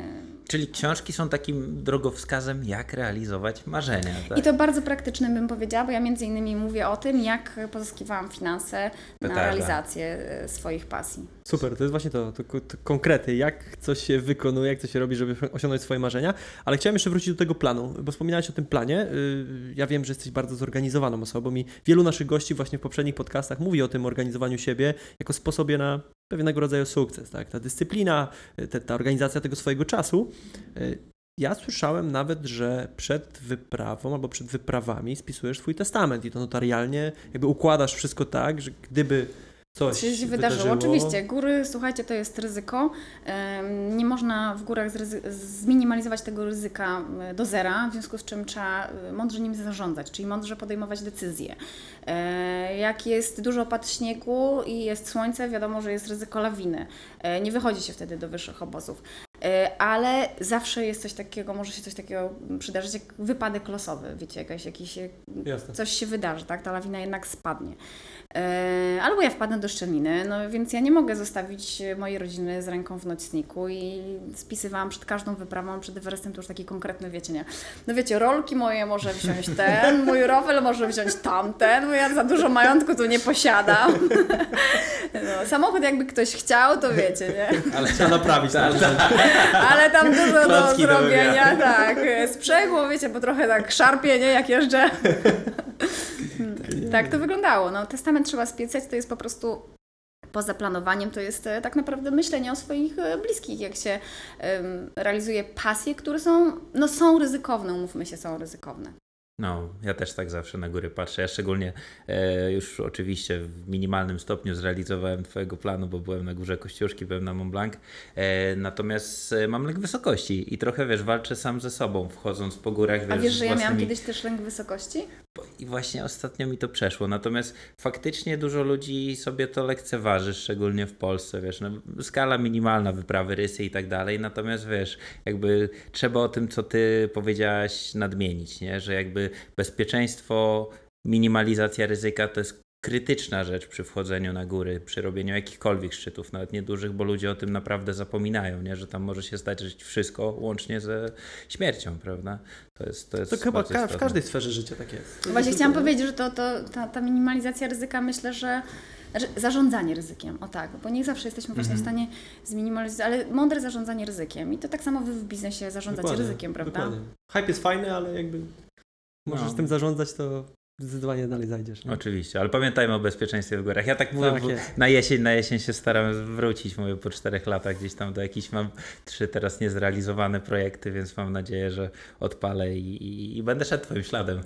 Czyli książki są takim drogowskazem, jak realizować marzenia. Tak? I to bardzo praktycznym bym powiedziała, bo ja między innymi mówię o tym, jak pozyskiwałam finanse na realizację e, swoich pasji. Super, to jest właśnie to, to, to konkrety, jak coś się wykonuje, jak coś się robi, żeby osiągnąć swoje marzenia. Ale chciałem jeszcze wrócić do tego planu, bo wspominałeś o tym planie. Yy, Ja wiem, że jesteś bardzo zorganizowaną osobą i wielu naszych gości właśnie w poprzednich podcastach mówi o tym organizowaniu siebie jako sposobie na pewnego rodzaju sukces. Tak? Ta dyscyplina, y, te, ta organizacja tego swojego czasu. Yy, Ja słyszałem nawet, że przed wyprawą albo przed wyprawami spisujesz swój testament i to notarialnie jakby układasz wszystko tak, że gdyby coś się wydarzyło. Oczywiście, góry, słuchajcie, to jest ryzyko. Nie można w górach zminimalizować tego ryzyka do zera, w związku z czym trzeba mądrze nim zarządzać, czyli mądrze podejmować decyzje. E, Jak jest dużo opad śniegu i jest słońce, wiadomo, że jest ryzyko lawiny. E, Nie wychodzi się wtedy do wyższych obozów. E, Ale zawsze jest coś takiego, może się coś takiego przydarzyć, jak wypadek losowy, wiecie, jakaś, jakiś, Jasne. coś się wydarzy, tak? Ta lawina jednak spadnie. E, albo ja wpadnę do szczeliny, no więc ja nie mogę zostawić mojej rodziny z ręką w nocniku i spisywałam przed każdą wyprawą, przed Everestem to już taki konkretny, wiecie, nie? No wiecie, rolki moje może wziąć ten, mój rofel może wziąć tamten, bo ja za dużo majątku tu nie posiadam. No, samochód jakby ktoś chciał, to wiecie, nie? Ale Trzeba naprawić to. Ale tam dużo do zrobienia, tak. Sprzęgło, wiecie, bo trochę tak szarpie, nie, jak jeżdżę. Tak to wyglądało. No, testament trzeba spisać, to jest po prostu poza planowaniem, to jest e, tak naprawdę myślenie o swoich e, bliskich, jak się em, realizuje pasje, które są, no są ryzykowne, umówmy się, są ryzykowne. No, ja też tak zawsze na góry patrzę. Ja szczególnie e, już oczywiście w minimalnym stopniu zrealizowałem Twojego planu, bo byłem na górze Kościuszki, byłem na Mont Blanc. E, natomiast e, mam lęk wysokości i trochę wiesz, walczę sam ze sobą, wchodząc po górach. A Wiesz, wiesz, z że ja miałam kiedyś też lęk wysokości? I właśnie ostatnio mi to przeszło. Natomiast faktycznie dużo ludzi sobie to lekceważy, szczególnie w Polsce, wiesz, no, skala minimalna, wyprawy, rysy i tak dalej. Natomiast wiesz, jakby trzeba o tym, co ty powiedziałaś, nadmienić, nie? Że jakby bezpieczeństwo, minimalizacja ryzyka to jest krytyczna rzecz przy wchodzeniu na góry, przy robieniu jakichkolwiek szczytów, nawet niedużych, bo ludzie o tym naprawdę zapominają, nie? Że tam może się zdarzyć wszystko, łącznie ze śmiercią, prawda? To jest, to jest To chyba ka- w każdej sferze życia tak jest. Właśnie chciałam powiedzieć, że to, to, ta, ta minimalizacja ryzyka myślę, że znaczy zarządzanie ryzykiem, o tak, bo nie zawsze jesteśmy właśnie Mhm. w stanie zminimalizować, ale mądre zarządzanie ryzykiem i to tak samo wy w biznesie zarządzacie Dokładnie, ryzykiem, prawda? Dokładnie. Hype jest fajny, ale jakby możesz No. z tym zarządzać, to zdecydowanie dalej zajdziesz. Nie? Oczywiście, ale pamiętajmy o bezpieczeństwie w górach. Ja tak mówię, Tak na jesień, na jesień się staram wrócić, mówię, po czterech latach gdzieś tam do jakichś mam trzy teraz niezrealizowane projekty, więc mam nadzieję, że odpalę i, i, i będę szedł twoim śladem.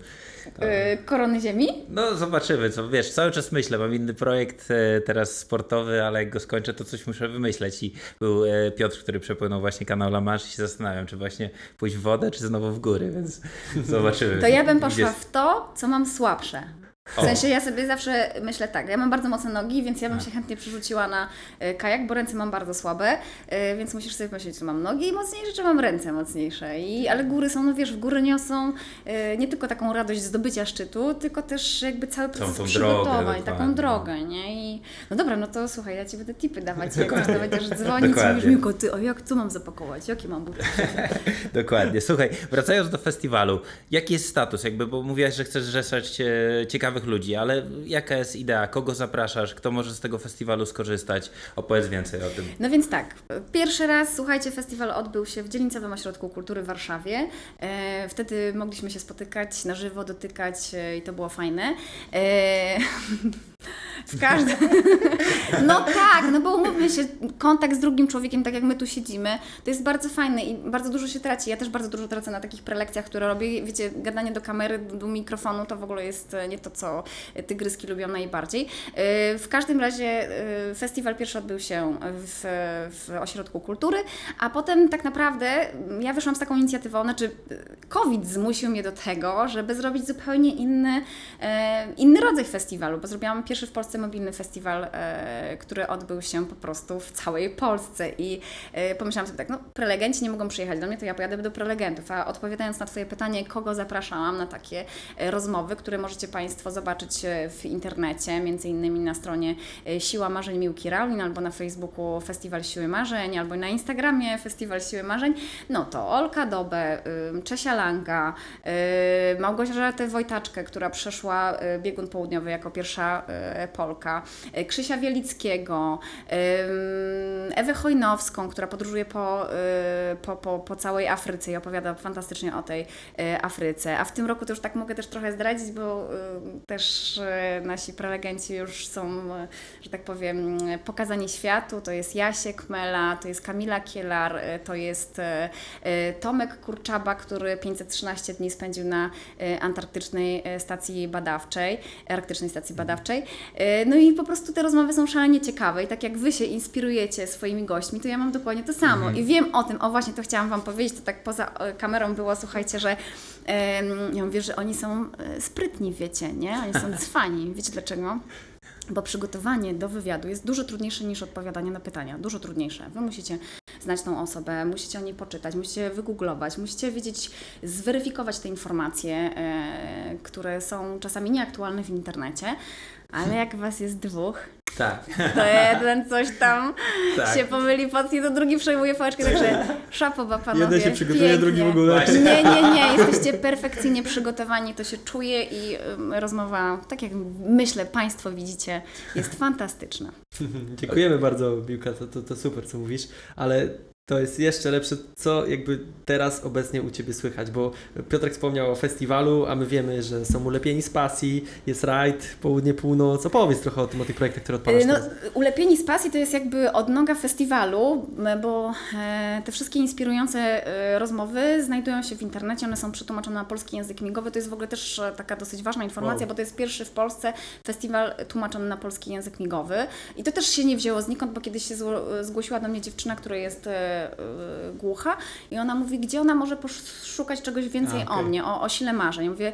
To- Yy, korony ziemi? No zobaczymy, co wiesz, cały czas myślę, mam inny projekt e, teraz sportowy, ale jak go skończę, to coś muszę wymyśleć i był e, Piotr, który przepłynął właśnie kanał La Manche i się zastanawiam, czy właśnie pójść w wodę, czy znowu w góry, więc [LAUGHS] zobaczymy. To ja bym poszła w to, co mam słabsze. W sensie ja sobie zawsze myślę tak, ja mam bardzo mocne nogi, więc ja bym się chętnie przerzuciła na e, kajak, bo ręce mam bardzo słabe, e, więc musisz sobie pomyśleć, czy mam nogi mocniejsze, czy mam ręce mocniejsze. I, ale góry są, no wiesz, w góry niosą e, nie tylko taką radość zdobycia szczytu, tylko też jakby cały proces tą przygotowań, drogę, taką drogę, nie? I, no dobra, no to słuchaj, ja Ci będę tipy dawać, jak to będziesz dzwonić i mówisz, Miłko, ty, o jak tu mam zapakować, jakie mam buty? [LAUGHS] Dokładnie. Słuchaj, wracając do festiwalu, jaki jest status? Jakby, bo mówiłaś, że chcesz rzeszać e, ciekawych ludzi, ale jaka jest idea? Kogo zapraszasz? Kto może z tego festiwalu skorzystać? Opowiedz więcej o tym. No więc tak, pierwszy raz, słuchajcie, festiwal odbył się w Dzielnicowym Ośrodku Kultury w Warszawie. E, wtedy mogliśmy się spotykać na żywo, dotykać e, i to było fajne. E, [LAUGHS] w każdym... [LAUGHS] No tak, no bo umówmy się, kontakt z drugim człowiekiem, tak jak my tu siedzimy, to jest bardzo fajne i bardzo dużo się traci. Ja też bardzo dużo tracę na takich prelekcjach, które robię. Wiecie, gadanie do kamery, do mikrofonu to w ogóle jest e, nie to, co tygryski lubią najbardziej. E, W każdym razie e, festiwal pierwszy odbył się w, w Ośrodku Kultury, a potem tak naprawdę mm, ja wyszłam z taką inicjatywą, znaczy e, COVID zmusił mnie do tego, żeby zrobić zupełnie inny, e, inny rodzaj festiwalu, bo zrobiłam pierwszy w Polsce mobilny festiwal e, który odbył się po prostu w całej Polsce. I e, pomyślałam sobie tak, no prelegenci nie mogą przyjechać do mnie, to ja pojadę do prelegentów, a odpowiadając na Twoje pytanie, kogo zapraszałam na takie e, rozmowy, które możecie Państwo zobaczyć w internecie, między innymi na stronie Siła Marzeń Miłki Raulin, albo na Facebooku Festiwal Siły Marzeń, albo na Instagramie Festiwal Siły Marzeń, no to Olka Dobę, Czesia Langa, Małgorzatę Wojtaczkę, która przeszła y, biegun południowy jako pierwsza y, Polka, y, Krzysia Wielickiego, Ewę Chojnowską, która podróżuje po, y, po, po, po całej Afryce i opowiada fantastycznie o tej Afryce. A w tym roku to już tak mogę też trochę zdradzić, bo też nasi prelegenci już są, że tak powiem, pokazani światu. To jest Jasiek Mela, to jest Kamila Kielar, to jest Tomek Kurczaba, który 513 dni spędził na antarktycznej stacji badawczej, arktycznej stacji badawczej. Y, No i po prostu te rozmowy są szalenie ciekawe i tak jak Wy się inspirujecie swoimi gośćmi, to ja mam dokładnie to samo i wiem o tym, o właśnie to chciałam Wam powiedzieć, to tak poza e, kamerą było, słuchajcie, że ja mówię, że oni są e, sprytni, wiecie, nie? Oni są [LAUGHS] cwani. Wiecie dlaczego? Bo przygotowanie do wywiadu jest dużo trudniejsze niż odpowiadanie na pytania. Dużo trudniejsze. Wy musicie znać tą osobę, musicie o niej poczytać, musicie wygooglować, musicie wiedzieć, zweryfikować te informacje, e, które są czasami nieaktualne w internecie. Ale jak was jest dwóch, Tak. to jeden coś tam [LAUGHS] Tak. się pomyli, potnie, to drugi przejmuje pałeczkę, także [LAUGHS] szapoba panowie. Jeden się przygotuje, pięknie. drugi w ogóle. Nie, nie, nie, jesteście perfekcyjnie przygotowani, to się czuje i rozmowa, tak jak myślę, Państwo widzicie, jest [LAUGHS] fantastyczna. Dziękujemy bardzo, Biłka, to, to, to super, co mówisz, ale to jest jeszcze lepsze, co jakby teraz obecnie u Ciebie słychać, bo Piotrek wspomniał o festiwalu, a my wiemy, że są ulepieni z pasji, jest rajd, południe, północ, opowiedz trochę o tym, o tych projektach, które odpalasz No, teraz. Ulepieni z pasji to jest jakby odnoga festiwalu, m, bo e, te wszystkie inspirujące e, rozmowy znajdują się w internecie, one są przetłumaczone na polski język migowy. To jest w ogóle też e, taka dosyć ważna informacja, Wow. bo to jest pierwszy w Polsce festiwal tłumaczony na polski język migowy. I to też się nie wzięło znikąd, bo kiedyś się zgłosiła do mnie dziewczyna, która jest e, głucha i ona mówi, gdzie ona może poszukać czegoś więcej A, okej. o mnie, o, o sile marzeń. Ja mówię,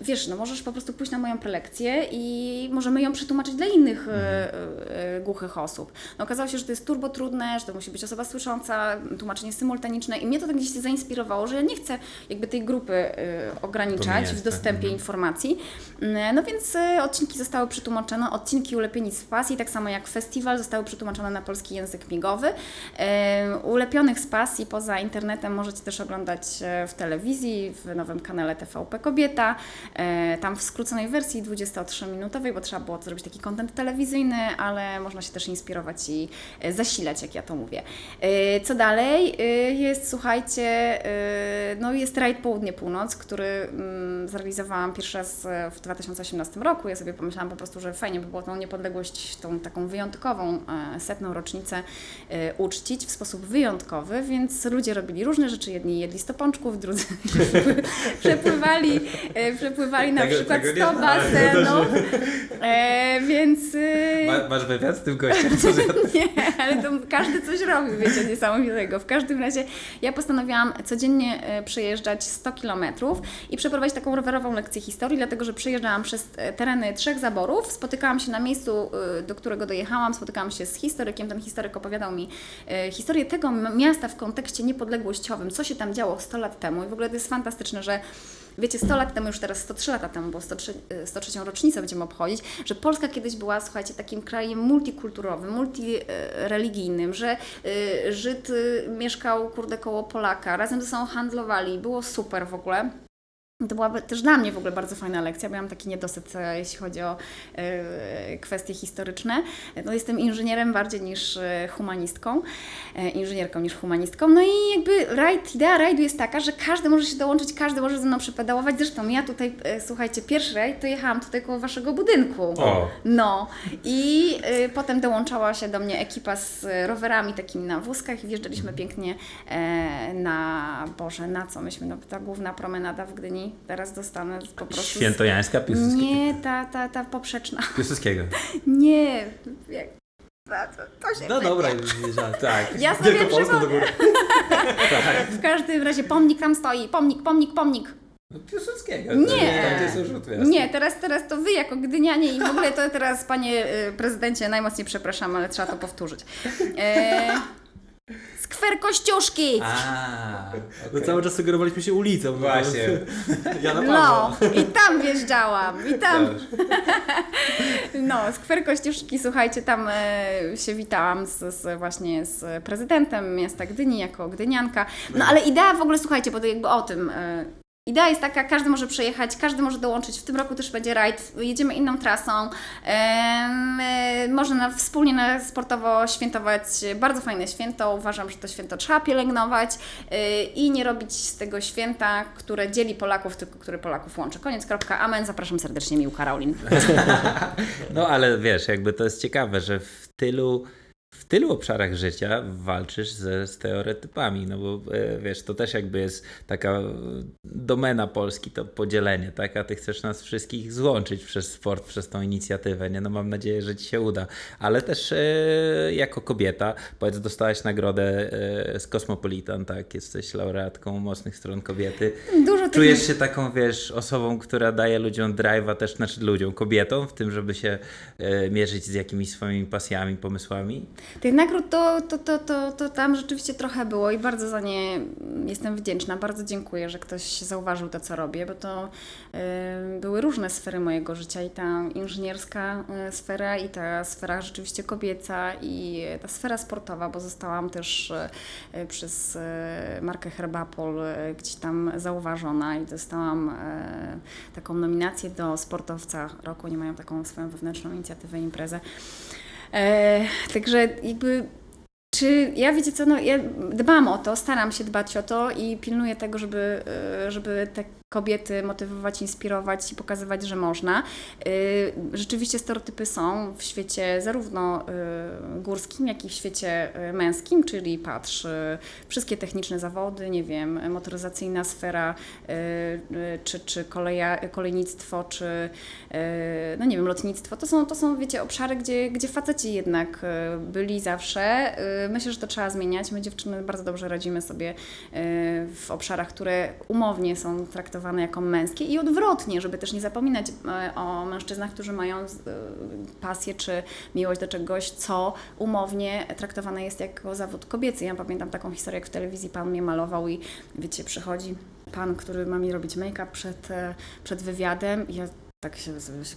wiesz, no możesz po prostu pójść na moją prelekcję i możemy ją przetłumaczyć dla innych e, e, głuchych osób. No, okazało się, że to jest turbo trudne, że to musi być osoba słysząca, tłumaczenie symultaniczne i mnie to tak gdzieś zainspirowało, że ja nie chcę jakby tej grupy ograniczać w tak. dostępie Mhm. informacji. No więc odcinki zostały przetłumaczone, odcinki Ulepieni z pasji, tak samo jak festiwal, zostały przetłumaczone na polski język migowy. Ulepionych z pasji poza internetem możecie też oglądać e, w telewizji, w nowym kanale TVP Kobieta, e, tam w skróconej wersji 23-minutowej, bo trzeba było zrobić taki kontent telewizyjny, ale można się też inspirować i e, zasilać, jak ja to mówię. Co dalej? Jest, słuchajcie, no jest rajd Południe-Północ, który mm, zrealizowałam pierwszy raz w 2018 roku. Ja sobie pomyślałam po prostu, że fajnie by było tą niepodległość, tą taką wyjątkową setną rocznicę uczcić w sposób wyjątkowy, więc ludzie robili różne rzeczy. Jedni jedli stopączków, drudzy [LAUGHS] przepływali, e, przepływali na Tego- przykład tego nie 100 znałem. basenów. [LAUGHS] E, więc... e, Ma, masz wywiad z tym gościem? [LAUGHS] Nie, ale to każdy coś robił, wiecie, niesamowitego. W każdym razie ja postanowiłam codziennie e, przejeżdżać 100 kilometrów i przeprowadzić taką rowerową lekcję historii, dlatego że przejeżdżałam przez e, tereny trzech zaborów, spotykałam się na miejscu, do którego dojechałam, spotykałam się z historykiem, ten historyk opowiadał mi historię tego miasta w kontekście niepodległościowym, co się tam działo 100 lat temu i w ogóle to jest fantastyczne, że Wiecie, 100 lat temu, już teraz 103 lata temu, bo 103, e, 103 rocznicę będziemy obchodzić, że Polska kiedyś była, słuchajcie, takim krajem multikulturowym, multireligijnym, że y, Żyd y, mieszkał, kurde, koło Polaka, razem ze sobą handlowali, było super w ogóle. To była też dla mnie w ogóle bardzo fajna lekcja, bo ja mam taki niedosyt, e, jeśli chodzi o e, kwestie historyczne. No, jestem inżynierem bardziej niż e, humanistką, inżynierką niż humanistką. No i jakby rajd, idea rajdu jest taka, że każdy może się dołączyć, każdy może ze mną przypedałować. Zresztą ja tutaj, słuchajcie, pierwszy rajd to jechałam tutaj koło waszego budynku. O. No i potem dołączała się do mnie ekipa z rowerami takimi na wózkach i wjeżdżaliśmy pięknie na, Boże, na co myśmy, no ta główna promenada w Gdyni, teraz dostanę po prostu... Świętojańska Piłsudskiego. Nie, ta, ta, ta poprzeczna. [LAUGHS] Piłsudskiego. Nie, To, to się No dobra, już. Tak. Ja sobie Wielkopolską do góry. [LAUGHS] w każdym razie pomnik tam stoi, pomnik, pomnik, pomnik. No, Piłsudskiego. Nie. Rzut Nie, teraz, teraz to wy jako gdynianie i w ogóle to teraz panie y, prezydencie najmocniej przepraszam, ale trzeba to powtórzyć. E, skwer Kościuszki! A, No cały czas sugerowaliśmy się ulicą. Właśnie. To, [LAUGHS] ja na No, i tam wjeżdżałam, i tam, [LAUGHS] no, skwer Kościuszki, słuchajcie, tam e, się witałam z, z, właśnie z prezydentem miasta Gdyni jako gdynianka. No ale idea w ogóle, słuchajcie, bo to jakby o tym. E, Idea jest taka, każdy może przejechać, każdy może dołączyć. W tym roku też będzie rajd, jedziemy inną trasą. E, można na, wspólnie na sportowo świętować bardzo fajne święto. Uważam, że to święto trzeba pielęgnować e, i nie robić z tego święta, które dzieli Polaków, tylko które Polaków łączy. Koniec, kropka, amen. Zapraszam serdecznie, Mił Karolin. [LAUGHS] No ale wiesz, jakby to jest ciekawe, że w tylu, w tylu obszarach życia walczysz ze stereotypami, no bo e, wiesz, to też jakby jest taka e, domena Polski, to podzielenie, tak? A ty chcesz nas wszystkich złączyć przez sport, przez tą inicjatywę, nie? No mam nadzieję, że ci się uda. Ale też e, jako kobieta, powiedz, dostałaś nagrodę e, z Cosmopolitan, tak? Jesteś laureatką mocnych stron kobiety. Dużo tych Czujesz się taką, wiesz, osobą, która daje ludziom drive'a też, znaczy ludziom, kobietom w tym, żeby się e, mierzyć z jakimiś swoimi pasjami, pomysłami? Tych nagród to, to, to, to, to tam rzeczywiście trochę było i bardzo za nie jestem wdzięczna. Bardzo dziękuję, że ktoś zauważył to, co robię, bo to y, były różne sfery mojego życia i ta inżynierska y, sfera i ta sfera rzeczywiście kobieca i ta sfera sportowa, bo zostałam też y, przez y, markę Herbapol y, gdzieś tam zauważona i dostałam y, taką nominację do sportowca roku. Oni mają taką swoją wewnętrzną inicjatywę, imprezę. E, także jakby, czy ja wiecie co, no ja dbam o to, staram się dbać o to i pilnuję tego, żeby, e, żeby te kobiety motywować, inspirować i pokazywać, że można. E, Rzeczywiście stereotypy są w świecie zarówno e, górskim, jak i w świecie e, męskim, czyli patrz, wszystkie techniczne zawody, nie wiem, motoryzacyjna sfera, czy, czy koleja, kolejnictwo, czy no nie wiem, lotnictwo, to są, to są wiecie, obszary, gdzie, gdzie faceci jednak byli zawsze. Myślę, że to trzeba zmieniać. My dziewczyny bardzo dobrze radzimy sobie w obszarach, które umownie są traktowane jako męskie i odwrotnie, żeby też nie zapominać e, o mężczyznach, którzy mają e, pasję czy miłość do czegoś, co umownie traktowane jest jako zawód kobiecy. Ja pamiętam taką historię, jak w telewizji pan mnie malował i wiecie, przychodzi pan, który ma mi robić make-up przed, e, przed wywiadem i ja tak się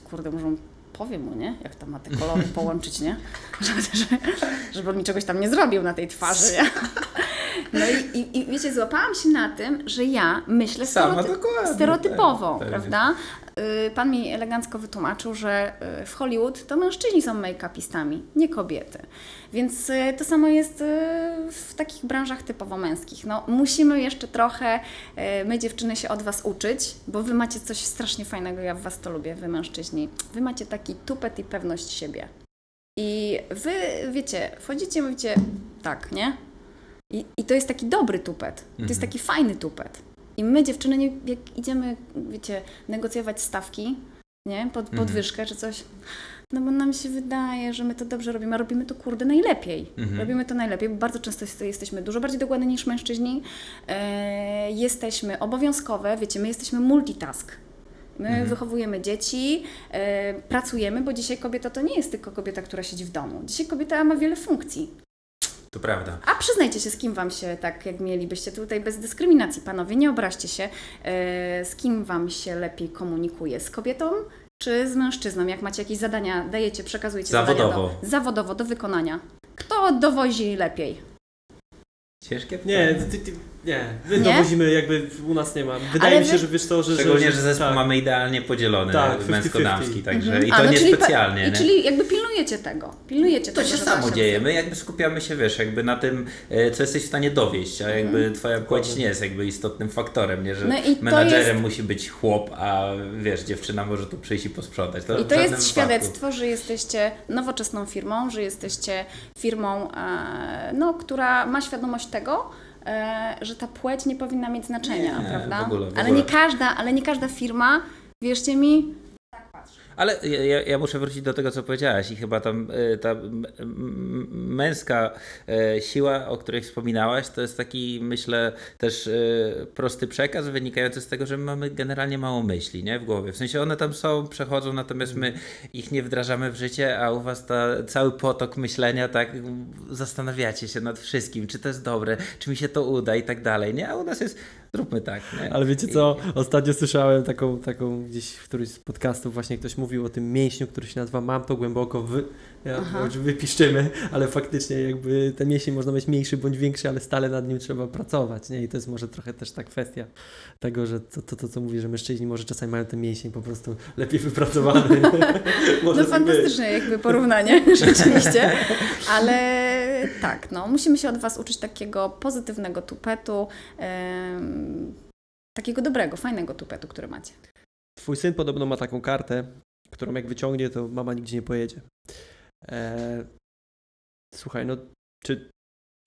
kurde, może powiem mu, nie? Jak tam ma te kolory połączyć, nie? Żeby, żeby, żeby on mi czegoś tam nie zrobił na tej twarzy, nie? No i, i, i wiecie, złapałam się na tym, że ja myślę Sama stereoty- dokładnie, stereotypowo, tak, tak. prawda? Y, Pan mi elegancko wytłumaczył, że y, w Hollywood to mężczyźni są make-upistami, nie kobiety. Więc y, to samo jest w takich branżach typowo męskich. No, musimy jeszcze trochę, my dziewczyny, się od Was uczyć, bo Wy macie coś strasznie fajnego, ja w Was to lubię, Wy mężczyźni. Wy macie taki tupet i pewność siebie. I Wy, wiecie, wchodzicie i mówicie tak, nie? I, I to jest taki dobry tupet. To jest taki fajny tupet. I my, dziewczyny, nie, jak idziemy, wiecie, negocjować stawki, nie? Pod, podwyżkę czy coś, no bo nam się wydaje, że my to dobrze robimy, a robimy to kurde najlepiej. Robimy to najlepiej, bo bardzo często jest, jesteśmy dużo bardziej dokładni niż mężczyźni. E, jesteśmy obowiązkowe, wiecie, my jesteśmy multitask. My wychowujemy dzieci, e, pracujemy, bo dzisiaj kobieta to nie jest tylko kobieta, która siedzi w domu. Dzisiaj kobieta ma wiele funkcji. To prawda. A przyznajcie się, z kim Wam się tak, jak mielibyście tutaj bez dyskryminacji, panowie, nie obraźcie się, e, z kim Wam się lepiej komunikuje? Z kobietą czy z mężczyzną? Jak macie jakieś zadania, dajecie, przekazujecie Zawodowo. zadania do, zawodowo do wykonania. Kto dowozi lepiej? Ciężkie Nie, pytanie. ty, ty, nie. My Nie? dowozimy, jakby u nas nie ma. Wydaje Ale mi się, wy- że wiesz to, że... Szczególnie, że zespół tak. mamy idealnie podzielony, Tak, 50-50. męsko-damski, także Mhm. i A, to no, czyli pe- niespecjalnie. I nie? czyli jakby pilnujecie tego. Pilnujecie To tego, się że samo wasze- dzieje. My jakby skupiamy się, wiesz, jakby na tym, e, co jesteś w stanie dowieść, a jakby twoja płeć nie jest jakby istotnym faktorem, nie? Że Mhm. No menadżerem jest- musi być chłop, a wiesz, dziewczyna może tu przyjść i posprzątać. To I to jest wypadku. świadectwo, że jesteście nowoczesną firmą, że jesteście firmą, e, no, która ma świadomość tego, że ta płeć nie powinna mieć znaczenia, Nie, prawda? w ogóle, w ale, ogóle. nie każda, ale nie każda firma, wierzcie mi, Ale ja, ja- muszę wrócić do tego, co powiedziałaś i chyba tam y, ta męska y, siła, o której wspominałaś, to jest taki, myślę, też y, prosty przekaz wynikający z tego, że my mamy generalnie mało myśli nie? w głowie. W sensie one tam są, przechodzą, natomiast my ich nie wdrażamy w życie, a u was ta, cały potok myślenia, tak zastanawiacie się nad wszystkim, czy to jest dobre, czy mi się to uda i tak dalej, nie? A u nas jest, zróbmy tak, nie? Ale wiecie co, ostatnio słyszałem taką, taką gdzieś w którymś z podcastów właśnie ktoś mówił o tym mięśniu, który się nazywa mam to głęboko wy... Ja, wypiszczymy, ale faktycznie jakby ten mięsień można mieć mniejszy bądź większy, ale stale nad nim trzeba pracować, nie? I to jest może trochę też ta kwestia tego, że to, to, to co mówię, że mężczyźni może czasami mają ten mięsień po prostu lepiej wypracowany. [LAUGHS] [LAUGHS] może No tak być. fantastyczne jakby porównanie, [LAUGHS] rzeczywiście. Ale tak, no, musimy się od Was uczyć takiego pozytywnego tupetu, takiego dobrego, fajnego tupetu, który macie. Twój syn podobno ma taką kartę, którą jak wyciągnie, to mama nigdzie nie pojedzie. E, słuchaj, no czy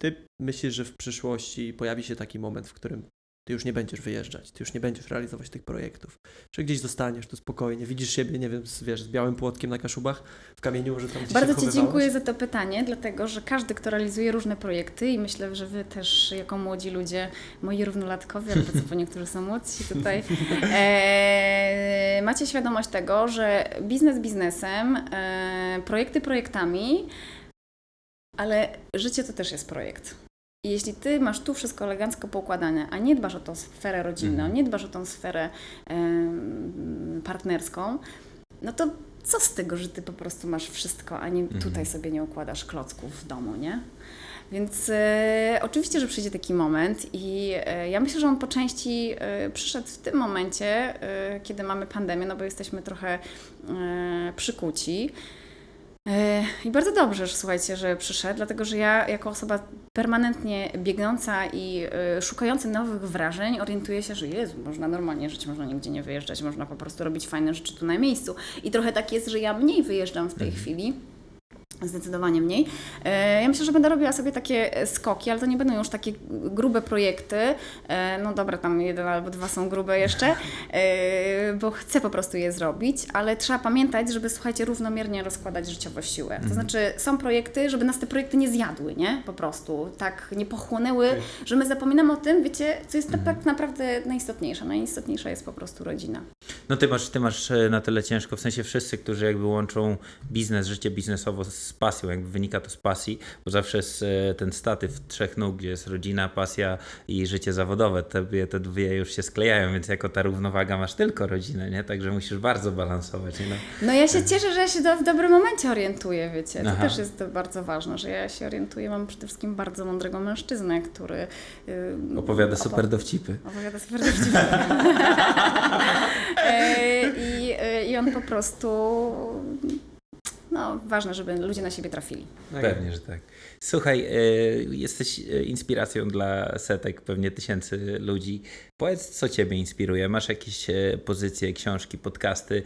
ty myślisz, że w przyszłości pojawi się taki moment, w którym ty już nie będziesz wyjeżdżać, ty już nie będziesz realizować tych projektów, że gdzieś zostaniesz tu spokojnie, widzisz siebie, nie wiem, z, wiesz, z białym płotkiem na Kaszubach, w kamieniu, że tam gdzieś Bardzo Ci dziękuję za to pytanie, dlatego że każdy, kto realizuje różne projekty i myślę, że Wy też jako młodzi ludzie, moi równolatkowie, albo co po niektórzy są młodsi tutaj, [LAUGHS] e, macie świadomość tego, że biznes biznesem, e, projekty projektami, ale życie to też jest projekt. I jeśli Ty masz tu wszystko elegancko poukładane, a nie dbasz o tą sferę rodzinną, Mhm. nie dbasz o tą sferę em, partnerską, no to co z tego, że ty po prostu masz wszystko, a nie Mhm. tutaj sobie nie układasz klocków w domu, nie? Więc e, oczywiście, że przyjdzie taki moment i e, ja myślę, że on po części e, przyszedł w tym momencie, kiedy mamy pandemię, no bo jesteśmy trochę przykuci. E, I bardzo dobrze, że słuchajcie, że przyszedł, dlatego że ja jako osoba permanentnie biegnąca i e, szukająca nowych wrażeń orientuję się, że Jezu, można normalnie żyć, można nigdzie nie wyjeżdżać, można po prostu robić fajne rzeczy tu na miejscu. I trochę tak jest, że ja mniej wyjeżdżam w tej chwili. Zdecydowanie mniej. E, Ja myślę, że będę robiła sobie takie e, skoki, ale to nie będą już takie grube projekty. E, No dobra, tam jeden albo dwa są grube jeszcze, bo chcę po prostu je zrobić, ale trzeba pamiętać, żeby słuchajcie, równomiernie rozkładać życiowo siłę. To znaczy są projekty, żeby nas te projekty nie zjadły, nie? Po prostu tak nie pochłonęły, że my zapominamy o tym, wiecie, co jest tak, tak naprawdę najistotniejsze. Najistotniejsza jest po prostu rodzina. No ty masz, ty masz na tyle ciężko, w sensie wszyscy, którzy jakby łączą biznes, życie biznesowo z pasją, jakby wynika to z pasji, bo zawsze jest ten statyw trzech nóg, gdzie jest rodzina, pasja i życie zawodowe, te, dwie- te dwie już się sklejają, więc jako ta równowaga masz tylko rodzinę, nie? Także musisz bardzo balansować, nie? No. No ja się cieszę, że ja się w dobrym momencie orientuję, wiecie. To Aha. też jest bardzo ważne, że ja się orientuję. Mam przede wszystkim bardzo mądrego mężczyznę, który yy, Opowiada opo- super dowcipy. Opowiada super dowcipy. [LAUGHS] E, I, e, I on po prostu... No, ważne, żeby ludzie na siebie trafili. Tak. Pewnie, że tak. Słuchaj, e, jesteś e, inspiracją dla setek, pewnie tysięcy ludzi. Powiedz, co Ciebie inspiruje? Masz jakieś e, pozycje, książki, podcasty?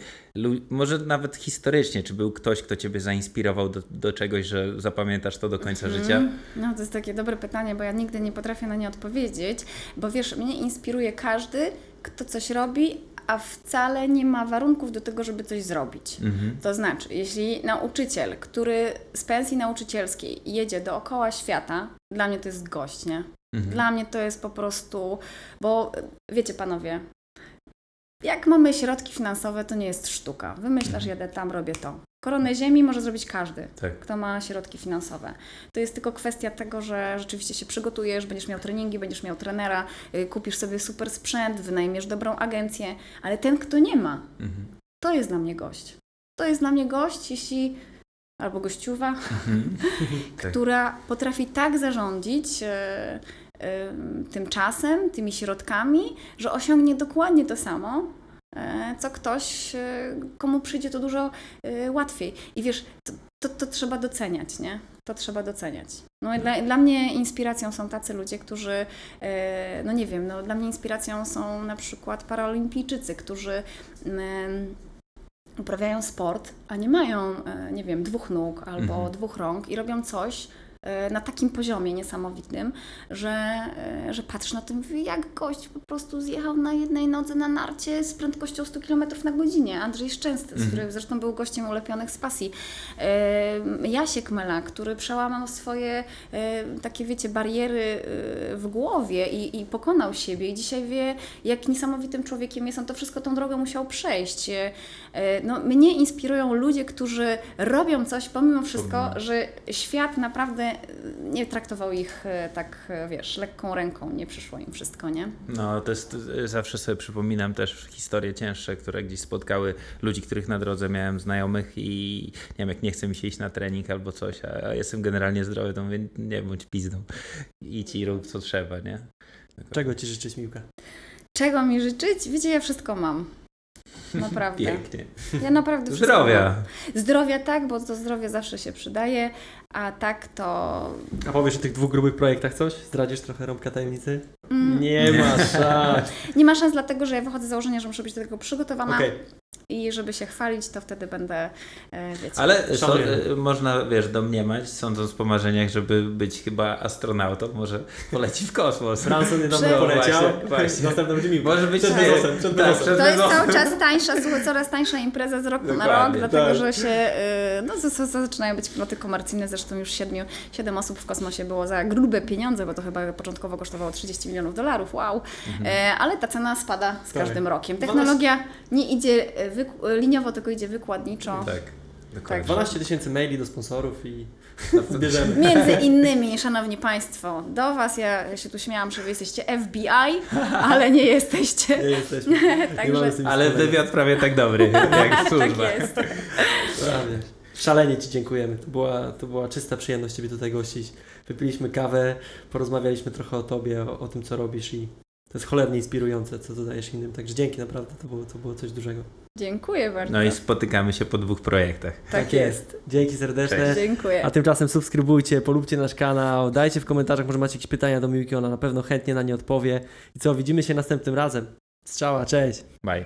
Może nawet historycznie, czy był ktoś, kto Ciebie zainspirował do, do czegoś, że zapamiętasz to do końca życia? No, to jest takie dobre pytanie, bo ja nigdy nie potrafię na nie odpowiedzieć, bo wiesz, mnie inspiruje każdy, kto coś robi, a wcale nie ma warunków do tego, żeby coś zrobić. Mhm. To znaczy, jeśli nauczyciel, który z pensji nauczycielskiej jedzie dookoła świata, dla mnie to jest gość, nie? Mhm. Dla mnie to jest po prostu, bo wiecie panowie, jak mamy środki finansowe, to nie jest sztuka. Wymyślasz, jadę tam, robię to. Koronę ziemi może zrobić każdy Tak. kto ma środki finansowe. To jest tylko kwestia tego, że rzeczywiście się przygotujesz, będziesz miał treningi, będziesz miał trenera, y, kupisz sobie super sprzęt, wynajmiesz dobrą agencję, ale ten, kto nie ma, Mhm. to jest dla mnie gość. To jest dla mnie gość, jeśli albo gościuwa, Mhm. [LAUGHS] Tak. która potrafi tak zarządzić e, tym czasem, tymi środkami, że osiągnie dokładnie to samo, e, co ktoś, e, komu przyjdzie to dużo łatwiej. I wiesz, to, to, to trzeba doceniać, nie? To trzeba doceniać. No i dla, dla mnie inspiracją są tacy ludzie, którzy, no nie wiem, no dla mnie inspiracją są na przykład paraolimpijczycy, którzy uprawiają sport, a nie mają, nie wiem, dwóch nóg albo Mhm. dwóch rąk i robią coś, na takim poziomie niesamowitym, że, e, że patrz na tym, jak gość po prostu zjechał na jednej nodze na narcie z prędkością 100 km na godzinę. Andrzej Szczęsny, z który zresztą był gościem ulepionych z pasji. E, Jasiek Mela, który przełamał swoje e, takie, wiecie, bariery e, w głowie i, i pokonał siebie i dzisiaj wie, jak niesamowitym człowiekiem jest. On to wszystko tą drogę musiał przejść. E, e, No, mnie inspirują ludzie, którzy robią coś pomimo wszystko, że świat naprawdę nie traktował ich e, tak, e, wiesz, lekką ręką, nie przyszło im wszystko, nie? No, to jest, zawsze sobie przypominam też historie cięższe, które gdzieś spotkały ludzi, których na drodze miałem znajomych i nie wiem, jak nie chce mi się iść na trening albo coś, a jestem generalnie zdrowy, to mówię, nie bądź pizdą. Idź i rób co trzeba, nie? Czego Ci życzyć, Miłka? Czego mi życzyć? Wiecie, ja wszystko mam. Naprawdę. [LAUGHS] Pięknie. Ja naprawdę Zdrowia. mam. Zdrowia tak, bo to zdrowie zawsze się przydaje, a tak to... A powiesz o tych dwóch grubych projektach coś? Zdradzisz trochę rąbka tajemnicy? Mm, Nie ma [LAUGHS] szans. nie ma szans dlatego, że ja wychodzę z założenia, że muszę być do tego przygotowana Okej, i żeby się chwalić, to wtedy będę, e, wiecie... Ale so, Szanuję. e, można, wiesz, domniemać, sądząc po marzeniach, żeby być chyba astronautą, może [LAUGHS] poleci w kosmos. Branson niedawno Prze- poleciał. Właśnie, [LAUGHS] właśnie. Następny będzie. Może być Przed tak. Przed Tak, To jest cały czas tańsza, słuchaj, coraz tańsza impreza z roku na rok, Dokładnie, dlatego tak. że się, no z- z- zaczynają być ploty komercyjne, zresztą już siedmiu, siedem osób w kosmosie było za grube pieniądze, bo to chyba początkowo kosztowało 30 milionów dolarów, wow, e, ale ta cena spada z Tak. każdym rokiem. Technologia nie idzie e, wyk- liniowo, tylko idzie wykładniczo. Tak, dokładnie. 12 tysięcy maili do sponsorów i [LAUGHS] zbierzemy. Między innymi, szanowni Państwo, do Was, ja, się tu śmiałam, że Wy jesteście FBI, [LAUGHS] ale nie jesteście. Nie jesteśmy. [LAUGHS] Także- Nie Ale wywiad prawie tak dobry, jak Tak służba. jest. Prawie. Szalenie Ci dziękujemy. To była, to była czysta przyjemność Ciebie tutaj gościć. Wypiliśmy kawę, porozmawialiśmy trochę o Tobie, o, o tym, co robisz i to jest cholernie inspirujące, co dodajesz innym. Także dzięki naprawdę, to było, to było coś dużego. Dziękuję bardzo. No i spotykamy się po dwóch projektach. tak jest. Dzięki serdeczne. Cześć. Dziękuję. A tymczasem subskrybujcie, polubcie nasz kanał, dajcie w komentarzach, może macie jakieś pytania do Miłki, ona na pewno chętnie na nie odpowie. I co, widzimy się następnym razem. Strzała, cześć! Bye.